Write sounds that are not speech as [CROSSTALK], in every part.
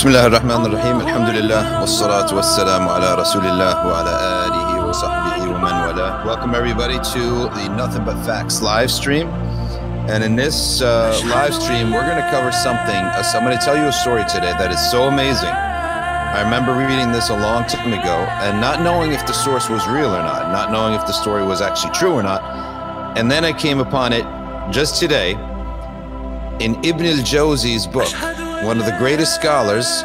Bismillahirrahmanirrahim. Alhamdulillah. Wassalatu wassalamu ala rasulillah wa ala alihi wa sahbihi wa man wala. Welcome everybody to the Nothing But Facts live stream. And in this uh, live stream, we're going to cover something. Uh, so I'm going to tell you a story today that is so amazing. I remember reading this a long time ago and not knowing if the source was real or not, not knowing if the story was actually true or not. And then I came upon it just today in Ibn al Jawzi's book one of the greatest scholars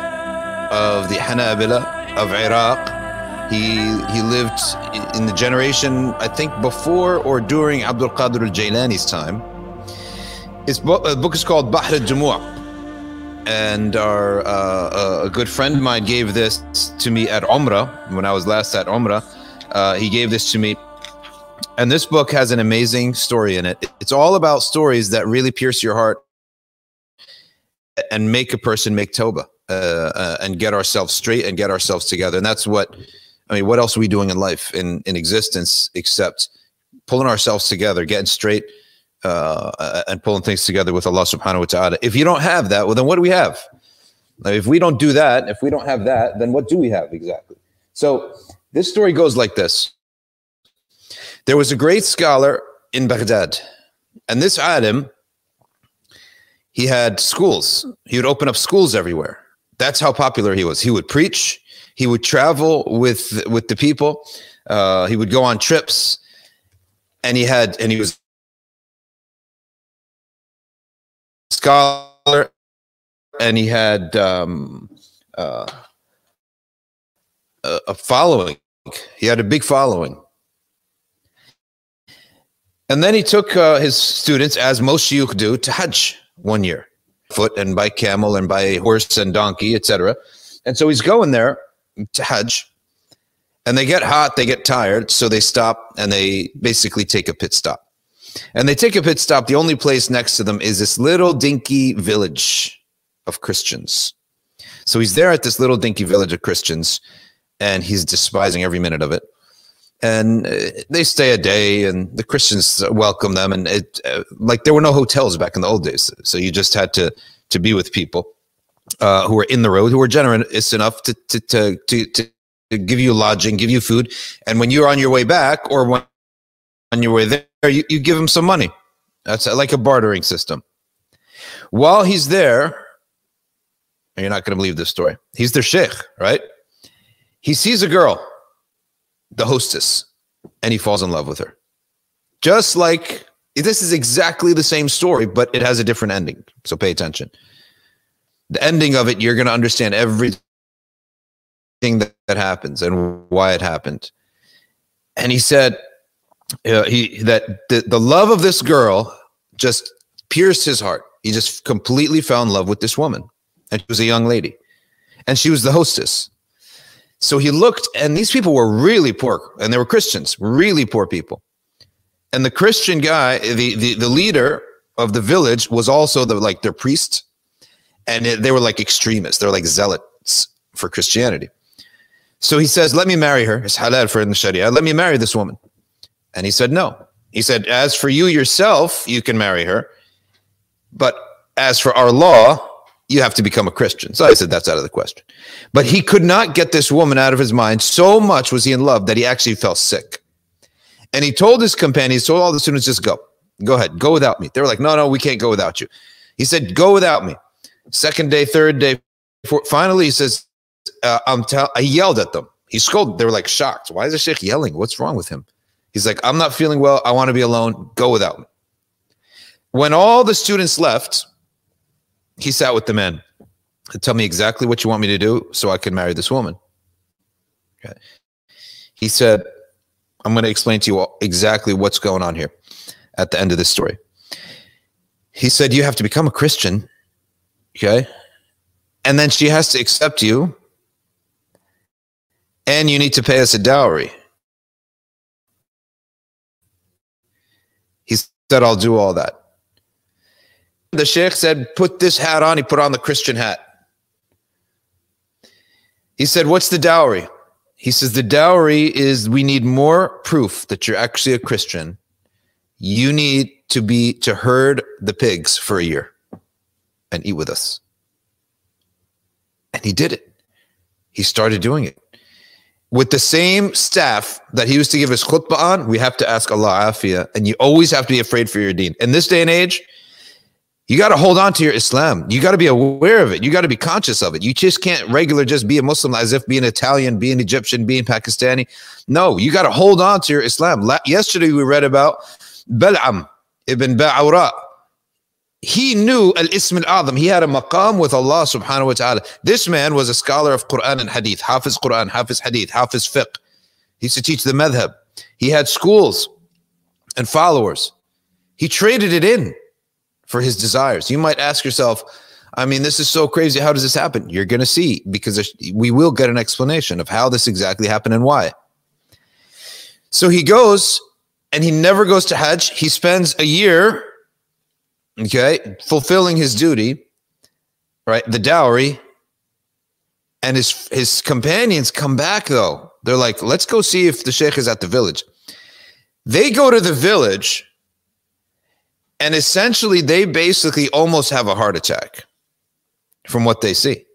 of the Hanabila of Iraq. He he lived in the generation I think before or during Abdul Qadir al-Jailani's time. His book, uh, book is called Bahr al-Jumu'ah. And our uh, a good friend of mine gave this to me at Umrah when I was last at Umrah. Uh, he gave this to me. And this book has an amazing story in it. It's all about stories that really pierce your heart and make a person make Toba uh, uh, and get ourselves straight and get ourselves together. And that's what, I mean, what else are we doing in life, in, in existence, except pulling ourselves together, getting straight uh, and pulling things together with Allah subhanahu wa ta'ala. If you don't have that, well, then what do we have? If we don't do that, if we don't have that, then what do we have exactly? So this story goes like this. There was a great scholar in Baghdad, and this alim, he had schools. He would open up schools everywhere. That's how popular he was. He would preach. He would travel with with the people. Uh, he would go on trips, and he had and he was scholar, and he had um, uh, a, following. He had a big following. And then he took uh, his students, as most shuyukh do, to Hajj one year, foot and by camel and by horse and donkey, etc. And so he's going there to Hajj, and they get hot, they get tired, so they stop and they basically take a pit stop. And they take a pit stop. The only place next to them is this little dinky village of Christians. So he's there at this little dinky village of Christians, and he's despising every minute of it and uh, they stay a day and the christians welcome them. And it uh, like there were no hotels back in the old days. So you just had to to be with people uh, who were in the road who were generous enough to to to to, to give you lodging give you food. And when you're on your way back or when on your way there you, you give them some money. That's like a bartering system. While he's there you're not going to believe this story he's their sheikh right? He sees a girl the hostess and he falls in love with her. Just like this is exactly the same story, but it has a different ending. So pay attention. The ending of it, you're going to understand everything that, happens and why it happened. And he said uh, he that the, the love of this girl just pierced his heart. He just completely fell in love with this woman. And she was a young lady. And she was the hostess. So he looked, and these people were really poor, and they were Christians, really poor people. And the Christian guy, the the, the leader of the village, was also the like their priest, and it, they were like extremists. They're like zealots for Christianity. So he says, "Let me marry her. It's halal for in the Sharia. Let me marry this woman." And he said, "No." He said, "As for you yourself, you can marry her, but as for our law." You have to become a Christian. So I said, that's out of the question. But he could not get this woman out of his mind. So much was he in love that he actually fell sick. And he told his companions, told all the students, just go, go ahead, go without me. They were like, no, no, we can't go without you. He said, go without me. Second day, third day, four, finally, he says, uh, I'm tell, he yelled at them. He scolded. They were like shocked. Why is the sheikh yelling? What's wrong with him? He's like, I'm not feeling well. I want to be alone. Go without me. When all the students left, he sat with the men. Tell me exactly what you want me to do so I can marry this woman. Okay. He said, I'm going to explain to you exactly what's going on here at the end of this story. He said, You have to become a Christian. Okay. And then she has to accept you. And you need to pay us a dowry. He said, I'll do all that the sheikh said, Put this hat on. He put on the Christian hat. He said, What's the dowry? He says, The dowry is we need more proof that you're actually a Christian. You need to be to herd the pigs for a year and eat with us. And he did it. He started doing it. With the same staff that he used to give his khutbah on, we have to ask Allah afia. And you always have to be afraid for your deen. In this day and age, you got to hold on to your Islam. You got to be aware of it. You got to be conscious of it. You just can't regular just be a Muslim as if being Italian, being Egyptian, being Pakistani. No, you got to hold on to your Islam. La- yesterday we read about Bal'am ibn Ba'ura. He knew al-Ism al-Azam. He had a maqam with Allah subhanahu wa ta'ala. This man was a scholar of Quran and Hadith, Hafiz Quran, Hafiz Hadith, Hafiz Fiqh. He used to teach the madhab. He had schools and followers. He traded it in for his desires. You might ask yourself, I mean, this is so crazy. How does this happen? You're going to see because we will get an explanation of how this exactly happened and why. So he goes and he never goes to Hajj. He spends a year, okay, fulfilling his duty, right? The dowry. And his his companions come back though. They're like, let's go see if the sheikh is at the village. They go to the village and essentially, they basically almost have a heart attack from what they see.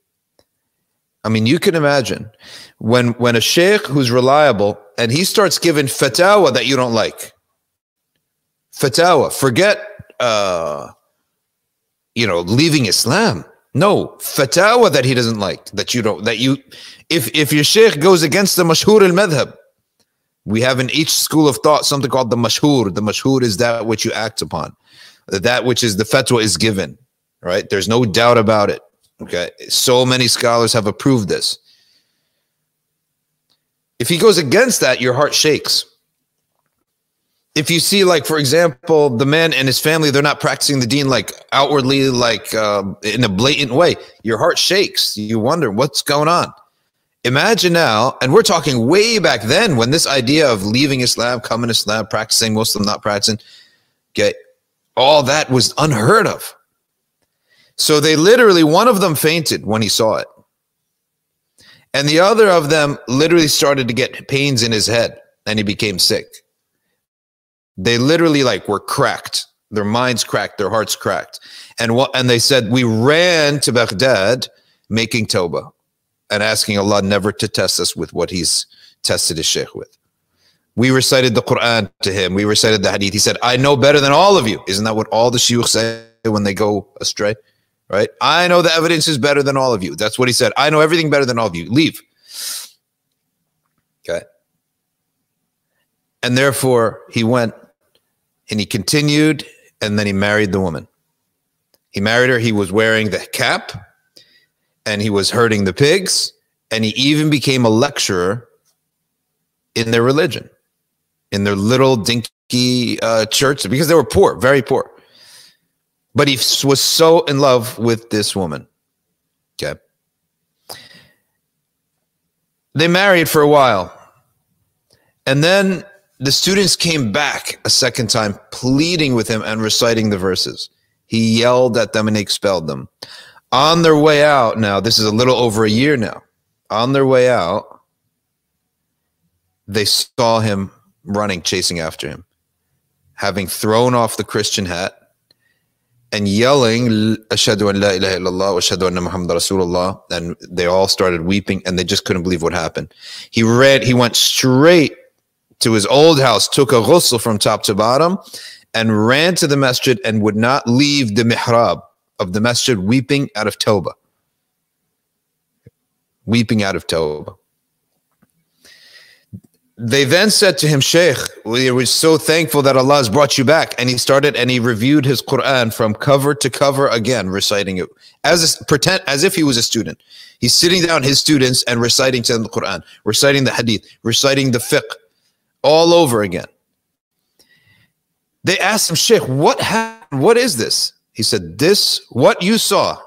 I mean, you can imagine when when a sheikh who's reliable and he starts giving fatwa that you don't like. Fatwa, forget uh you know, leaving Islam. No, fatwa that he doesn't like, that you don't that you if if your sheikh goes against the mashhur al-madhab, we have in each school of thought something called the mashhur. The mashhur is that which you act upon that which is the fatwa is given, right? There's no doubt about it. Okay. So many scholars have approved this. If he goes against that, your heart shakes. If you see, like, for example, the man and his family, they're not practicing the deen like outwardly, like uh, in a blatant way, your heart shakes. You wonder what's going on. Imagine now, and we're talking way back then when this idea of leaving Islam, coming to Islam, practicing Muslim, not practicing, okay, all that was unheard of. So they literally, one of them fainted when he saw it. And the other of them literally started to get pains in his head and he became sick. They literally like were cracked. Their minds cracked, their hearts cracked. And what and they said, We ran to Baghdad making Toba and asking Allah never to test us with what he's tested his sheikh with. We recited the Quran to him. We recited the hadith. He said, I know better than all of you. Isn't that what all the shuyukh say when they go astray? Right? I know the evidence is better than all of you. That's what he said. I know everything better than all of you. Leave. Okay. And therefore, he went and he continued and then he married the woman. He married her. He was wearing the cap and he was herding the pigs and he even became a lecturer in their religion in their little dinky uh, church because they were poor, very poor. But he was so in love with this woman. Okay. They married for a while. And then the students came back a second time, pleading with him and reciting the verses. He yelled at them and expelled them. On their way out, now, this is a little over a year now. On their way out, they saw him running, chasing after him, having thrown off the Christian hat and yelling, Ashadu an la ilaha illallah, Ashadu anna Muhammad Rasulullah. And they all started weeping and they just couldn't believe what happened. He read, he went straight to his old house, took a ghusl from top to bottom, and ran to the masjid and would not leave the mihrab of the masjid weeping out of tawbah. Weeping out of tawbah. They then said to him, Sheikh, we were so thankful that Allah has brought you back. And he started and he reviewed his Quran from cover to cover again, reciting it as a, pretend as if he was a student. He's sitting down his students and reciting to them the Quran, reciting the Hadith, reciting the fiqh, all over again. They asked him, Sheikh, what happened? What is this? He said, This, what you saw,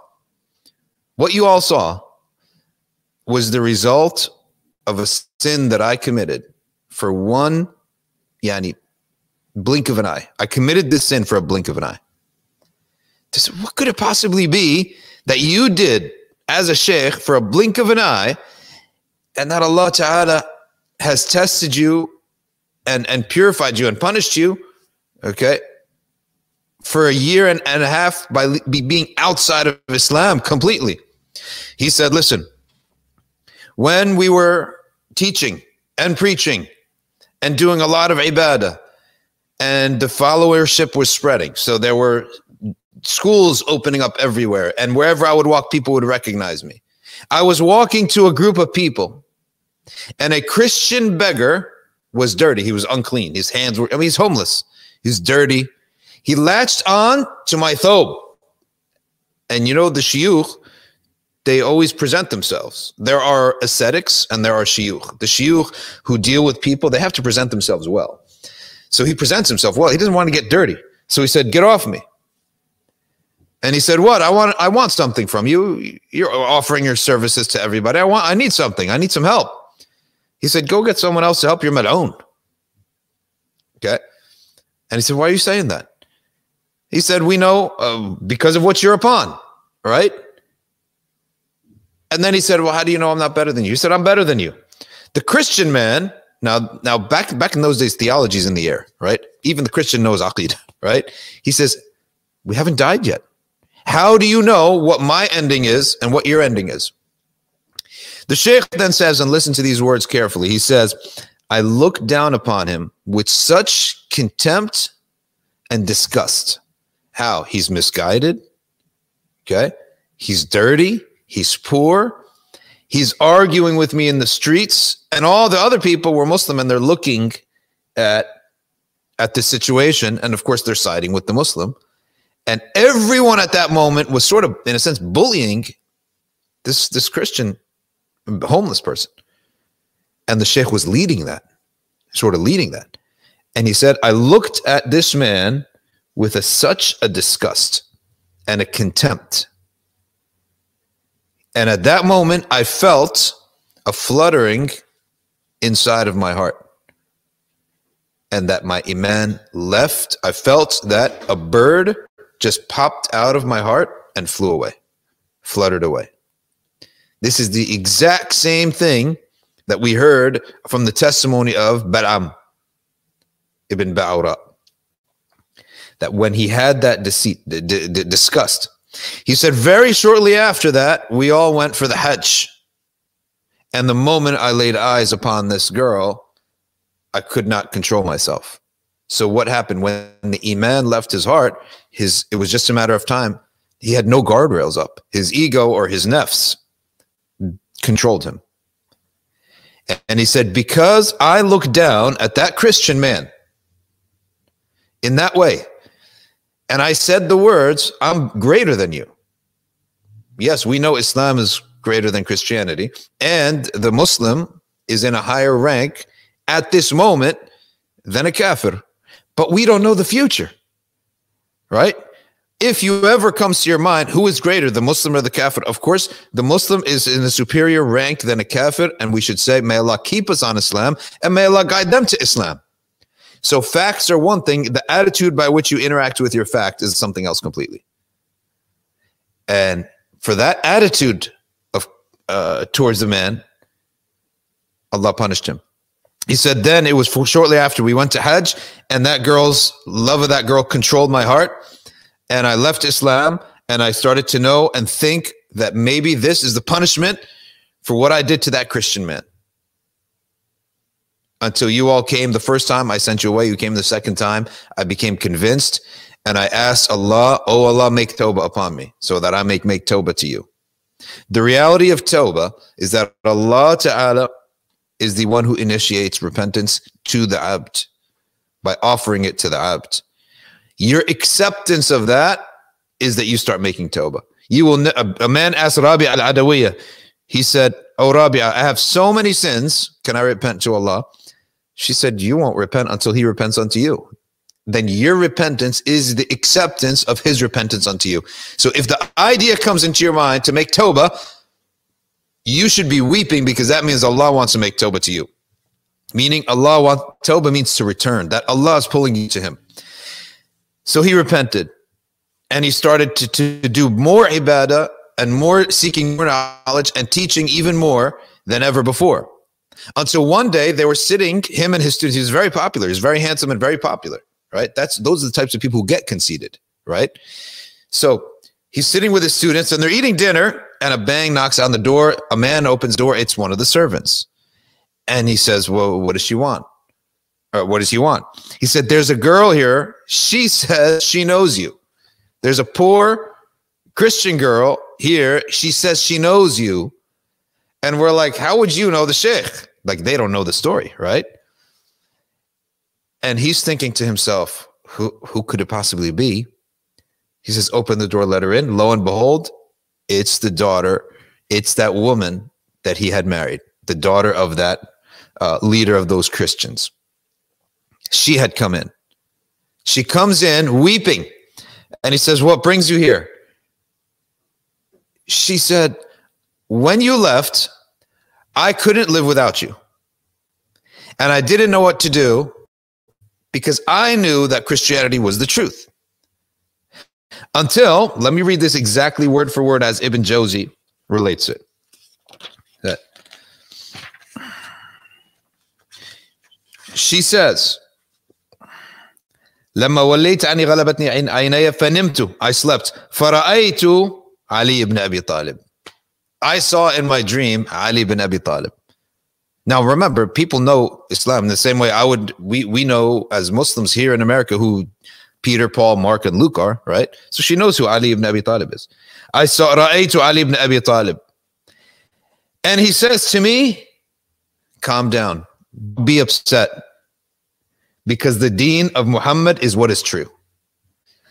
what you all saw, was the result of a sin that I committed for one yani blink of an eye. I committed this sin for a blink of an eye. This, what could it possibly be that you did as a sheikh for a blink of an eye and that Allah Ta'ala has tested you and, and purified you and punished you, okay, for a year and, and a half by be being outside of Islam completely. He said, Listen, when we were teaching and preaching and doing a lot of ibadah, and the followership was spreading. So there were schools opening up everywhere, and wherever I would walk, people would recognize me. I was walking to a group of people, and a Christian beggar was dirty. He was unclean. His hands were, I mean, he's homeless. He's dirty. He latched on to my thobe. And you know, the shuyukh, they always present themselves. There are ascetics and there are shuyukh. The shuyukh who deal with people, they have to present themselves well. So he presents himself well. He doesn't want to get dirty. So he said, Get off me. And he said, "What? I want I want something from you. You're offering your services to everybody. I want I need something. I need some help." He said, "Go get someone else to help your mal'oon." Okay? And he said, "Why are you saying that?" He said, "We know uh, because of what you're upon, right?" And then he said, "Well, how do you know I'm not better than you?" He said, "I'm better than you." The Christian man, now now back back in those days theology's in the air, right? Even the Christian knows aqid, [LAUGHS] right? He says, "We haven't died yet." How do you know what my ending is and what your ending is? The Sheikh then says, and listen to these words carefully. He says, I look down upon him with such contempt and disgust. How? He's misguided. Okay. He's dirty. He's poor. He's arguing with me in the streets. And all the other people were Muslim and they're looking at, at this situation. And of course, they're siding with the Muslim. And everyone at that moment was sort of, in a sense, bullying this, this Christian homeless person. And the Sheikh was leading that, sort of leading that. And he said, I looked at this man with a, such a disgust and a contempt. And at that moment, I felt a fluttering inside of my heart. And that my Iman left. I felt that a bird just popped out of my heart and flew away, fluttered away. This is the exact same thing that we heard from the testimony of Balaam ibn Ba'ura. That when he had that deceit, d- d- disgust, he said, very shortly after that, we all went for the Hajj. And the moment I laid eyes upon this girl, I could not control myself. So what happened when the iman left his heart? His it was just a matter of time. He had no guardrails up. His ego or his nefs controlled him. And he said, Because I looked down at that Christian man in that way, and I said the words, I'm greater than you. Yes, we know Islam is greater than Christianity, and the Muslim is in a higher rank at this moment than a kafir but we don't know the future, right? If you ever comes to your mind, who is greater, the Muslim or the Kafir? Of course, the Muslim is in a superior rank than a Kafir, and we should say, may Allah keep us on Islam and may Allah guide them to Islam. So, facts are one thing, the attitude by which you interact with your fact is something else completely. And for that attitude of uh, towards the man, Allah punished him. He said, then it was shortly after we went to Hajj, and that girl's love of that girl controlled my heart. And I left Islam and I started to know and think that maybe this is the punishment for what I did to that Christian man. Until you all came the first time, I sent you away. You came the second time. I became convinced and I asked Allah, Oh Allah, make Tawbah upon me so that I make make Tawbah to you. The reality of Tawbah is that Allah Ta'ala is the one who initiates repentance to the abd by offering it to the abd. Your acceptance of that is that you start making tawbah. You will. A, man asked Rabi al Adawiyah. He said, "Oh Rabi, I have so many sins. Can I repent to Allah?" She said, "You won't repent until He repents unto you." Then your repentance is the acceptance of His repentance unto you. So if the idea comes into your mind to make Toba, you should be weeping because that means Allah wants to make Toba to you. Meaning Allah want Toba means to return, that Allah is pulling you to him. So he repented and he started to, to do more ibadah and more seeking more knowledge and teaching even more than ever before. Until one day they were sitting, him and his students, he was very popular, he's very handsome and very popular, right? That's those are the types of people who get conceited, right? So he's sitting with his students and they're eating dinner and a bang knocks on the door. A man opens door. It's one of the servants. And he says, Well, what does she want? Or what does he want? He said, There's a girl here. She [LAUGHS] says she knows you. There's a poor Christian girl here. She says she knows you. And we're like, How would you know the Sheikh? Like, they don't know the story, right? And he's thinking to himself, Who, who could it possibly be? He says, Open the door, let her in. Lo and behold, it's the daughter, it's that woman that he had married, the daughter of that uh, leader of those Christians. She had come in. She comes in weeping. And he says, What brings you here? She said, when you left, I couldn't live without you. And I didn't know what to do because I knew that Christianity was the truth. Until, let me read this exactly word for word as Ibn Jawzi relates it. That she says, لما وليت عني غلبتني عيني فنمت I slept فرأيت علي بن أبي طالب I saw in my dream Ali ibn Abi Talib. Now remember, people know Islam the same way I would we we know as Muslims here in America who Peter, Paul, Mark, and Luke are, right? So she knows who Ali ibn Abi Talib is. I saw Ra'aytu Ali ibn Abi Talib. And he says to me, calm down, be upset, because the deen of Muhammad is what is true.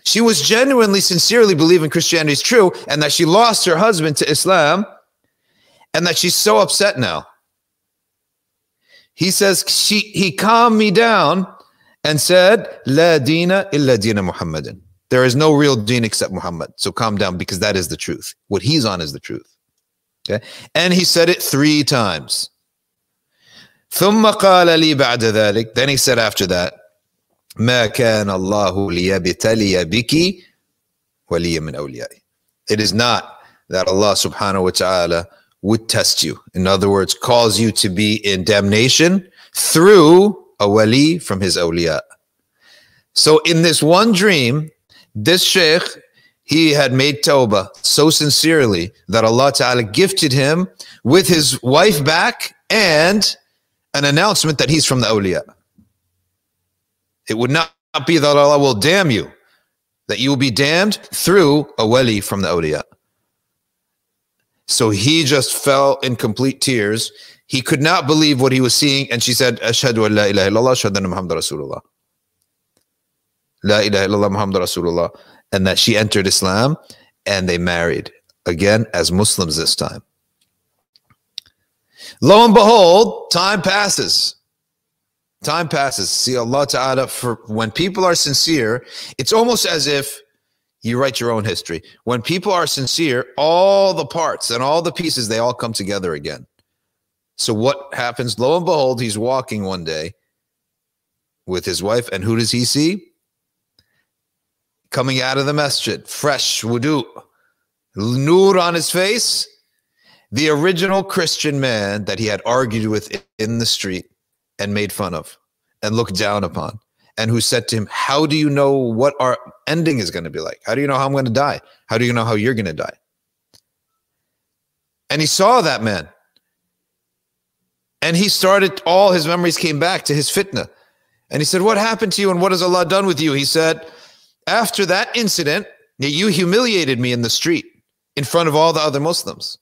She was genuinely, sincerely believing Christianity is true and that she lost her husband to Islam and that she's so upset now. He says she he calmed me down and said, La dina illa dina Muhammadin. There is no real deen except Muhammad. So calm down because that is the truth. What he's on is the truth. Okay. And he said it three times. ثم قال لي بعد ذلك then he said after that ما كان الله ليبتلي بك ولي من أوليائي it is not that Allah subhanahu wa ta'ala would test you. In other words, cause you to be in damnation through a wali from his awliya. So in this one dream, this sheikh, he had made tawbah so sincerely that Allah Ta'ala gifted him with his wife back and an announcement that he's from the awliya. It would not be that Allah will damn you, that you will be damned through a wali from the awliya. So he just fell in complete tears. He could not believe what he was seeing. And she said, Ashhadu an la ilaha illallah, ashhadu anna Muhammad Rasulullah. La ilaha illallah Muhammad Rasulullah. And that she entered Islam and they married again as Muslims this time. Lo and behold, time passes. Time passes. See, Allah Ta'ala, for when people are sincere, it's almost as if you write your own history. When people are sincere, all the parts and all the pieces, they all come together again. So what happens? Lo and behold, he's walking one day with his wife, and who does he see? Coming out of the masjid, fresh wudu, nur on his face, the original Christian man that he had argued with in the street and made fun of and looked down upon and who said to him, How do you know what our ending is going to be like? How do you know how I'm going to die? How do you know how you're going to die? And he saw that man. And he started, all his memories came back to his fitna. And he said, What happened to you and what has Allah done with you? He said, After that incident, you humiliated me in the street in front of all the other Muslims.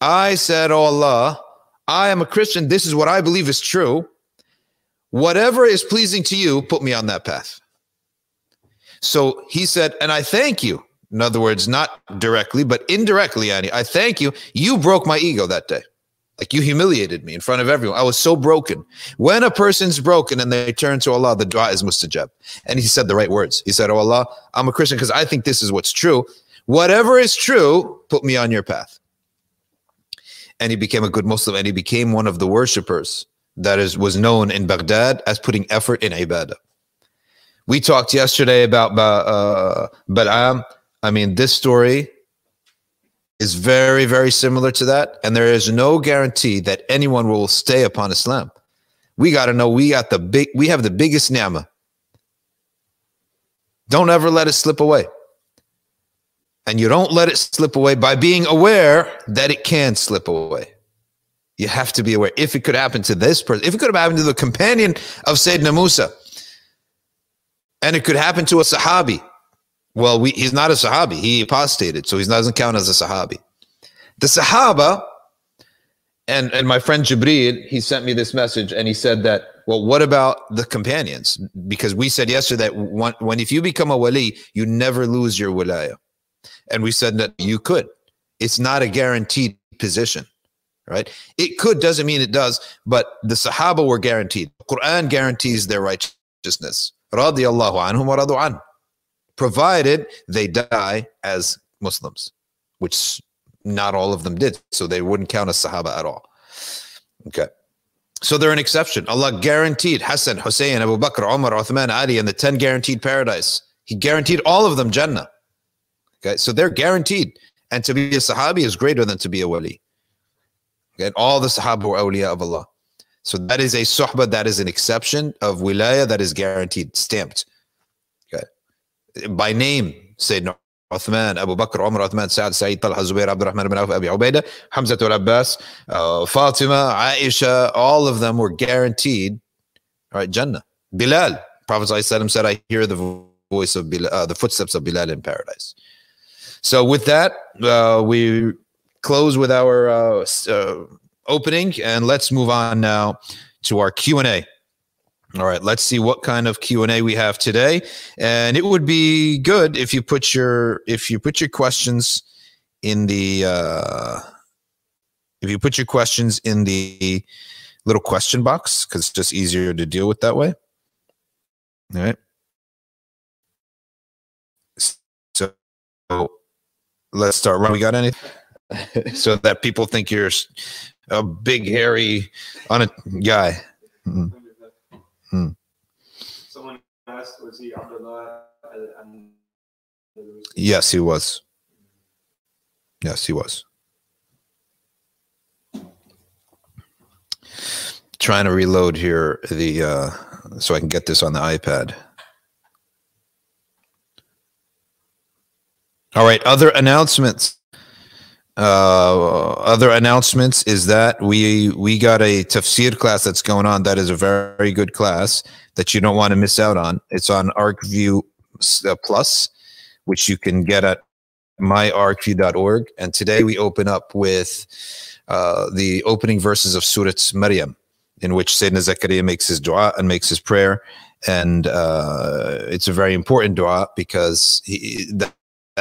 I said, Oh Allah, I am a Christian. This is what I believe is true. Whatever is pleasing to you, put me on that path. So he said, and I thank you. In other words, not directly, but indirectly, Annie, I thank you. You broke my ego that day. Like you humiliated me in front of everyone. I was so broken. When a person's broken and they turn to Allah, the dua is mustajab. And he said the right words. He said, Oh Allah, I'm a Christian because I think this is what's true. Whatever is true, put me on your path. And he became a good Muslim and he became one of the worshippers that is was known in Baghdad as putting effort in ibadah. We talked yesterday about uh, Bal'am. I mean, this story is very, very similar to that, and there is no guarantee that anyone will stay upon Islam. We got to know we got the big, we have the biggest ni'mah. Don't ever let it slip away. and you don't let it slip away by being aware that it can slip away. You have to be aware. If it could happen to this person, if it could have happened to the companion of Sayyidina Musa, and it could happen to a Sahabi, well, we, he's not a Sahabi. He apostated, so he doesn't count as a Sahabi. The Sahaba, and, and my friend Jibreel, he sent me this message and he said that, well, what about the companions? Because we said yesterday that when, when if you become a wali, you never lose your wilaya. And we said that you could. It's not a guaranteed position, right? It could doesn't mean it does, but the Sahaba were guaranteed. Quran guarantees their righteousness. Radiallahu anhum wa an. Provided they die as Muslims, which not all of them did. So they wouldn't count as Sahaba at all. Okay. So they're an exception. Allah guaranteed Hassan, Hussein, Abu Bakr, Umar, Uthman, Ali, and the 10 guaranteed paradise. He guaranteed all of them Jannah. Okay, so they're guaranteed. And to be a Sahabi is greater than to be a wali. Okay, and all the Sahaba were awliya of Allah. So that is a suhbah, that is an exception of wilaya that is guaranteed, stamped. Okay. By name, Sayyidina Uthman, Abu Bakr, Umar, Uthman, Sa'ad, Sa'id, Talha, Zubair, Abdurrahman ibn Auf, Abi Ubaidah, Hamza al Abbas, uh, Fatima, Aisha, all of them were guaranteed, all right, Jannah. Bilal, Prophet ﷺ said, I hear the voice of Bilal, uh, the footsteps of Bilal in paradise. So with that, uh, we close with our uh, uh, opening, and let's move on now to our Q and A. All right, let's see what kind of Q and A we have today, and it would be good if you put your if you put your questions in the uh, if you put your questions in the little question box because it's just easier to deal with that way. All right. So let's start. Ron, we got any? [LAUGHS] so that people think you're a big, hairy, on a guy. Mm. Mm. Someone asked, was he Abdullah? Yes, he was. Yes, he was. Trying to reload here the uh, so I can get this on the iPad. All right, other announcements. Uh, other announcements is that we we got a tafsir class that's going on. That is a very good class that you don't want to miss out on. It's on ArkView uh, Plus, which you can get at myarkview.org. And today we open up with uh, the opening verses of Surah Maryam, in which Sayyidina Zakaria makes his dua and makes his prayer. And uh, it's a very important dua because he, that,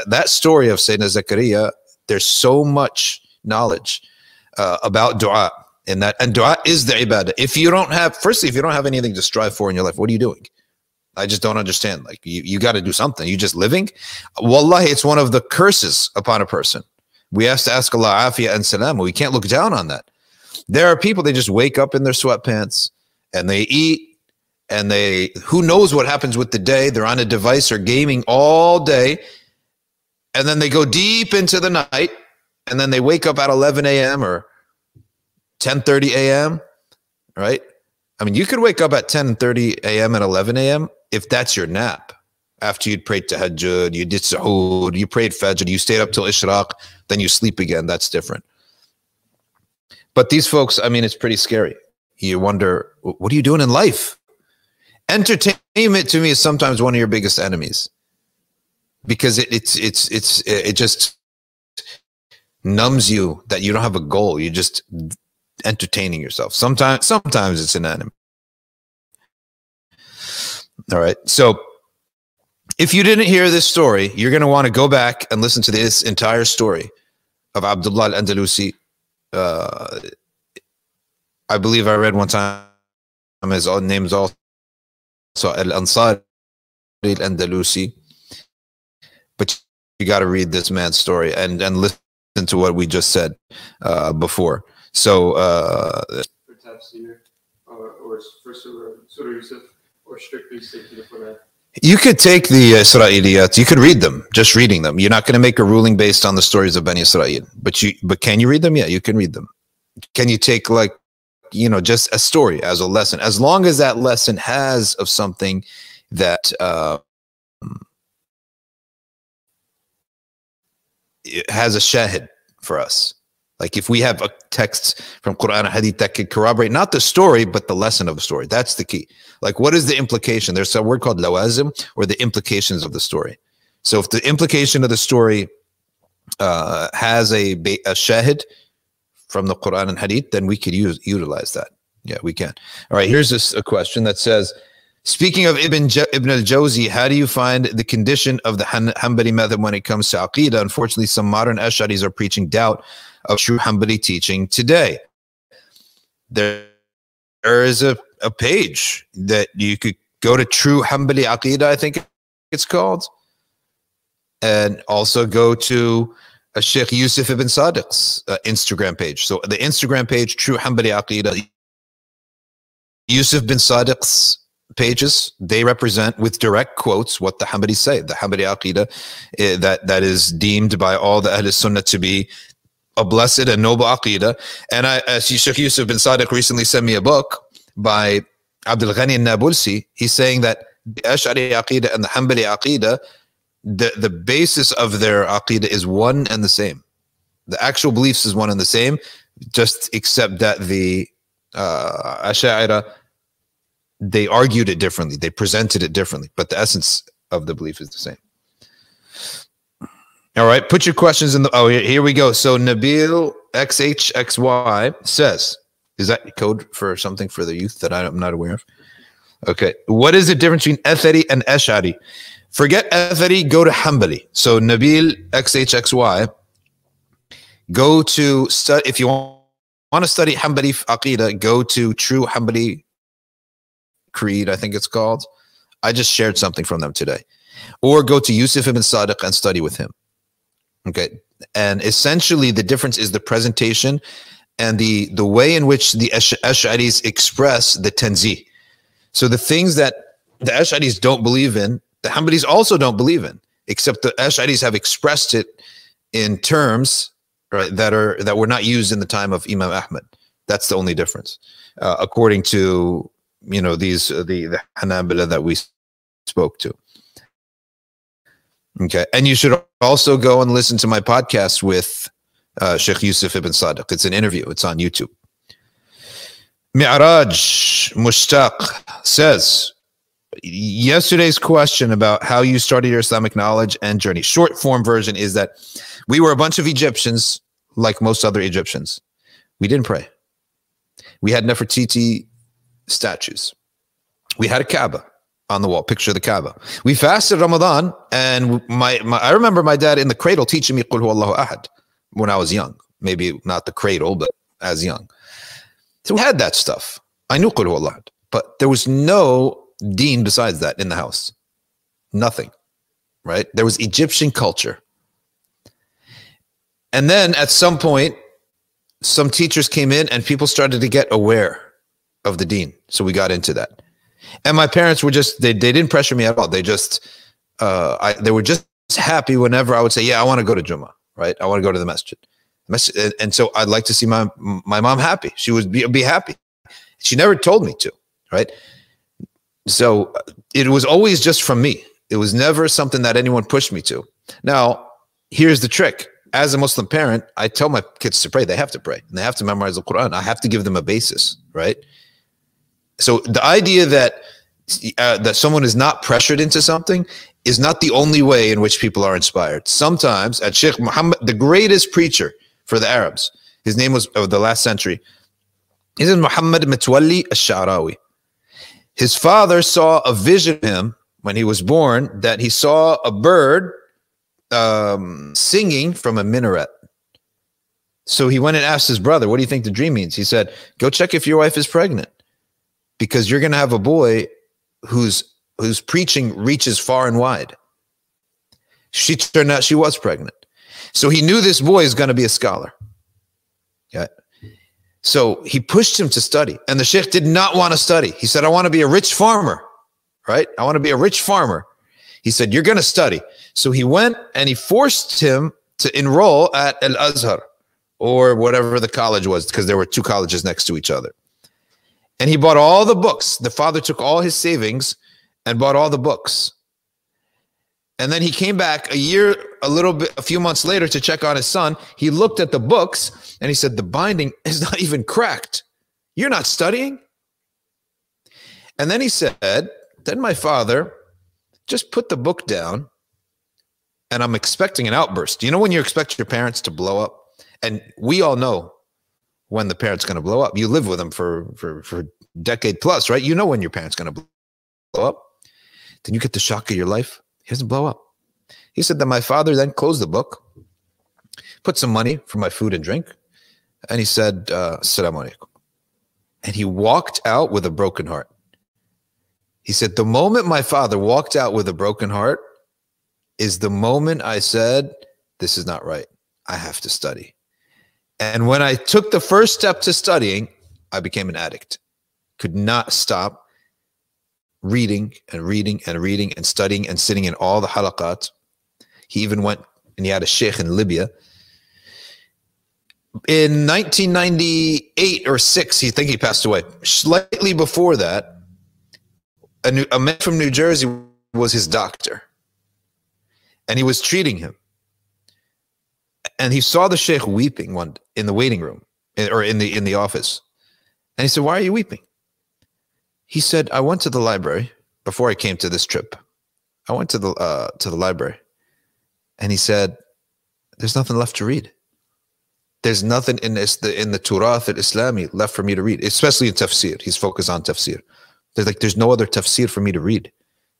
that story of Sayyidina Zakaria there's so much knowledge uh, about dua in that, and dua is the ibadah. If you don't have, firstly, if you don't have anything to strive for in your life, what are you doing? I just don't understand. Like you, you got to do something. You just living. Wallahi, it's one of the curses upon a person. We have to ask Allah afiyah and salam. We can't look down on that. There are people they just wake up in their sweatpants and they eat and they who knows what happens with the day. They're on a device or gaming all day and then they go deep into the night and then they wake up at 11 a.m or 10:30 a.m right? I mean you could wake up at 10:30 a.m and 11 a.m if that's your nap. After you'd prayed tahajjud you did suhoor you prayed fajr you stayed up till ishraq then you sleep again. That's different. But these folks i mean it's pretty scary. You wonder what are you doing in life? Entertainment to me is sometimes one of your biggest enemies because it, it's it's it's it just numbs you that you don't have a goal. You're just entertaining yourself. Sometimes sometimes it's an enemy. All right. So if you didn't hear this story, you're going to want to go back and listen to this entire story of Abdullah al-Andalusi. Uh, I believe I read one time his name is also Al-Ansari al-Andalusi but you got to read this man's story and and listen to what we just said uh, before. So, uh, for tafsir or, or for Surah, Surah Yusuf, or strictly stick to. You could take the Israeliyat, you could read them, just reading them. You're not going to make a ruling based on the stories of Bani Israel, but you, but can you read them? Yeah, you can read them. Can you take like, you know, just a story as a lesson, as long as that lesson has of something that, uh, has a shahid for us. Like if we have a text from Quran and Hadith that could corroborate not the story, but the lesson of the story. That's the key. Like what is the implication? There's a word called lawazim or the implications of the story. So if the implication of the story uh, has a, a shahid from the Quran and Hadith, then we could use utilize that. Yeah, we can. All right, here's this, a question that says, Speaking of Ibn, Ibn al-Jawzi, how do you find the condition of the Han- Hanbali method when it comes to Aqidah? Unfortunately, some modern Ash'aris are preaching doubt of true Hanbali teaching today. There, there is a, a page that you could go to True Hanbali Aqidah, I think it's called, and also go to a Sheikh Yusuf ibn Sadiq's uh, Instagram page. So the Instagram page, True Hanbali Aqidah, Yusuf bin Sadiq's pages they represent with direct quotes what the Hanbali say. The Hanbali Aqidah uh, that that is deemed by all the Ahl Sunnah to be a blessed and noble Aqidah. And I as Sheikh Yusuf bin Sadiq recently sent me a book by Abdul Ghani Nabulsi he's saying that the Ash'ari Aqidah and the Hanbali Aqidah the, the basis of their Aqidah is one and the same. The actual beliefs is one and the same just except that the uh, Ash'ari they argued it differently, they presented it differently, but the essence of the belief is the same. All right, put your questions in the. Oh, here, here we go. So Nabil XHXY says, "Is that code for something for the youth that I'm not aware of?" Okay, what is the difference between Athari and Ash'ari? Forget Athari, go to Hanbali. So Nabil XHXY, go to study if you want, to study Hanbali Aqidah, go to True Hanbali Creed, I think it's called. I just shared something from them today. Or go to Yusuf ibn Sadiq and study with him. Okay. And essentially, the difference is the presentation and the, the way in which the Ash'aris express the tanzih. So the things that the Ash'aris don't believe in, the Hanbalis also don't believe in, except the Ash'aris have expressed it in terms right, that are that were not used in the time of Imam Ahmad. That's the only difference, uh, according to you know these uh, the the Hanabila that we spoke to. Okay, and you should also go and listen to my podcast with uh, Sheikh Yusuf ibn Sadiq. It's an interview. It's on YouTube. Mi'raj Mushtaq says, yesterday's question about how you started your Islamic knowledge and journey. Short form version is that we were a bunch of Egyptians, like most other Egyptians. We didn't pray. We had Nefertiti statues. We had a Kaaba on the wall, picture of the Kaaba. We fasted Ramadan, and my, my I remember my dad in the cradle teaching me Qul Allahu Ahad when I was young. Maybe not the cradle, but as young. So we had that stuff. I knew Qul Ahad, but there was no deen besides that in the house. Nothing, right? There was Egyptian culture. And then at some point, some teachers came in and people started to get aware of the deen. So we got into that. And my parents were just they they didn't pressure me at all. They just uh I they were just happy whenever I would say, "Yeah, I want to go to Juma, right? I want to go to the masjid." And so I'd like to see my my mom happy. She would be be happy. She never told me to, right? So uh, it was always just from me. It was never something that anyone pushed me to. Now, here's the trick. As a Muslim parent, I tell my kids to pray. They have to pray and they have to memorize the Quran. I have to give them a basis, right? So the idea that uh, that someone is not pressured into something is not the only way in which people are inspired. Sometimes, at Sheikh Muhammad, the greatest preacher for the Arabs, his name was of the last century, is Muhammad Mitwalli al-Sha'rawi. His father saw a vision of him when he was born that he saw a bird um, singing from a minaret. So he went and asked his brother, What do you think the dream means? He said, Go check if your wife is pregnant because you're going to have a boy whose whose preaching reaches far and wide. She turned out she was pregnant. So he knew this boy is going to be a scholar. Yeah. So he pushed him to study. And the sheikh did not want to study. He said, I want to be a rich farmer, right? I want to be a rich farmer. He said, You're going to study. So he went and he forced him to enroll at Al Azhar or whatever the college was, because there were two colleges next to each other. And he bought all the books. The father took all his savings and bought all the books. And then he came back a year, a little bit, a few months later to check on his son. He looked at the books and he said, The binding [LAUGHS] is not even cracked. You're not studying? And then he said, Then my father just put the book down and I'm expecting an outburst. You know, when you expect your parents to blow up? And we all know when the parent's going to blow up. You live with them for, for, for decade plus, right? You know when your parent's going to blow up. Then you get the shock of your life. He doesn't blow up. He said that my father then closed the book, put some money for my food and drink, and he said, uh, Assalamu alaikum. And he walked out with a broken heart. He said, The moment my father walked out with a broken heart is the moment I said, This is not right. I have to study. And when I took the first step to studying, I became an addict. Could not stop reading and reading and reading and studying and sitting in all the halaqat. He even went and he had a sheikh in Libya. In 1998 or six, he think he passed away. Slightly before that, a, new, a man from New Jersey was his doctor, and he was treating him. And he saw the sheikh weeping one in the waiting room or in the in the office, and he said, "Why are you weeping?" He said, "I went to the library before I came to this trip. I went to the uh, to the library, and he said, "There's nothing left to read." There's nothing in this the in the Turath al-Islami left for me to read, especially in tafsir. He's focused on tafsir. There's like there's no other tafsir for me to read.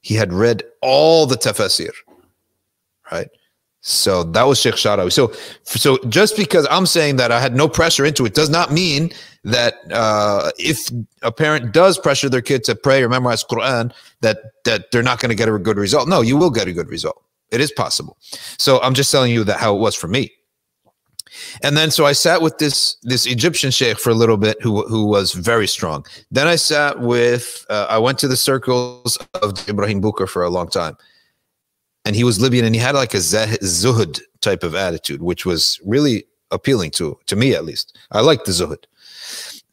He had read all the tafsir, right? So that was Sheikh Sharawi. So, so just because I'm saying that I had no pressure into it does not mean that uh, if a parent does pressure their kid to pray or memorize Quran, that that they're not going to get a good result. No, you will get a good result. It is possible. So I'm just telling you that how it was for me. And then so I sat with this this Egyptian sheikh for a little bit who who was very strong. Then I sat with uh, I went to the circles of Ibrahim Buker for a long time. And he was Libyan and he had like a zuhud type of attitude which was really appealing to to me at least. I liked the zuhud.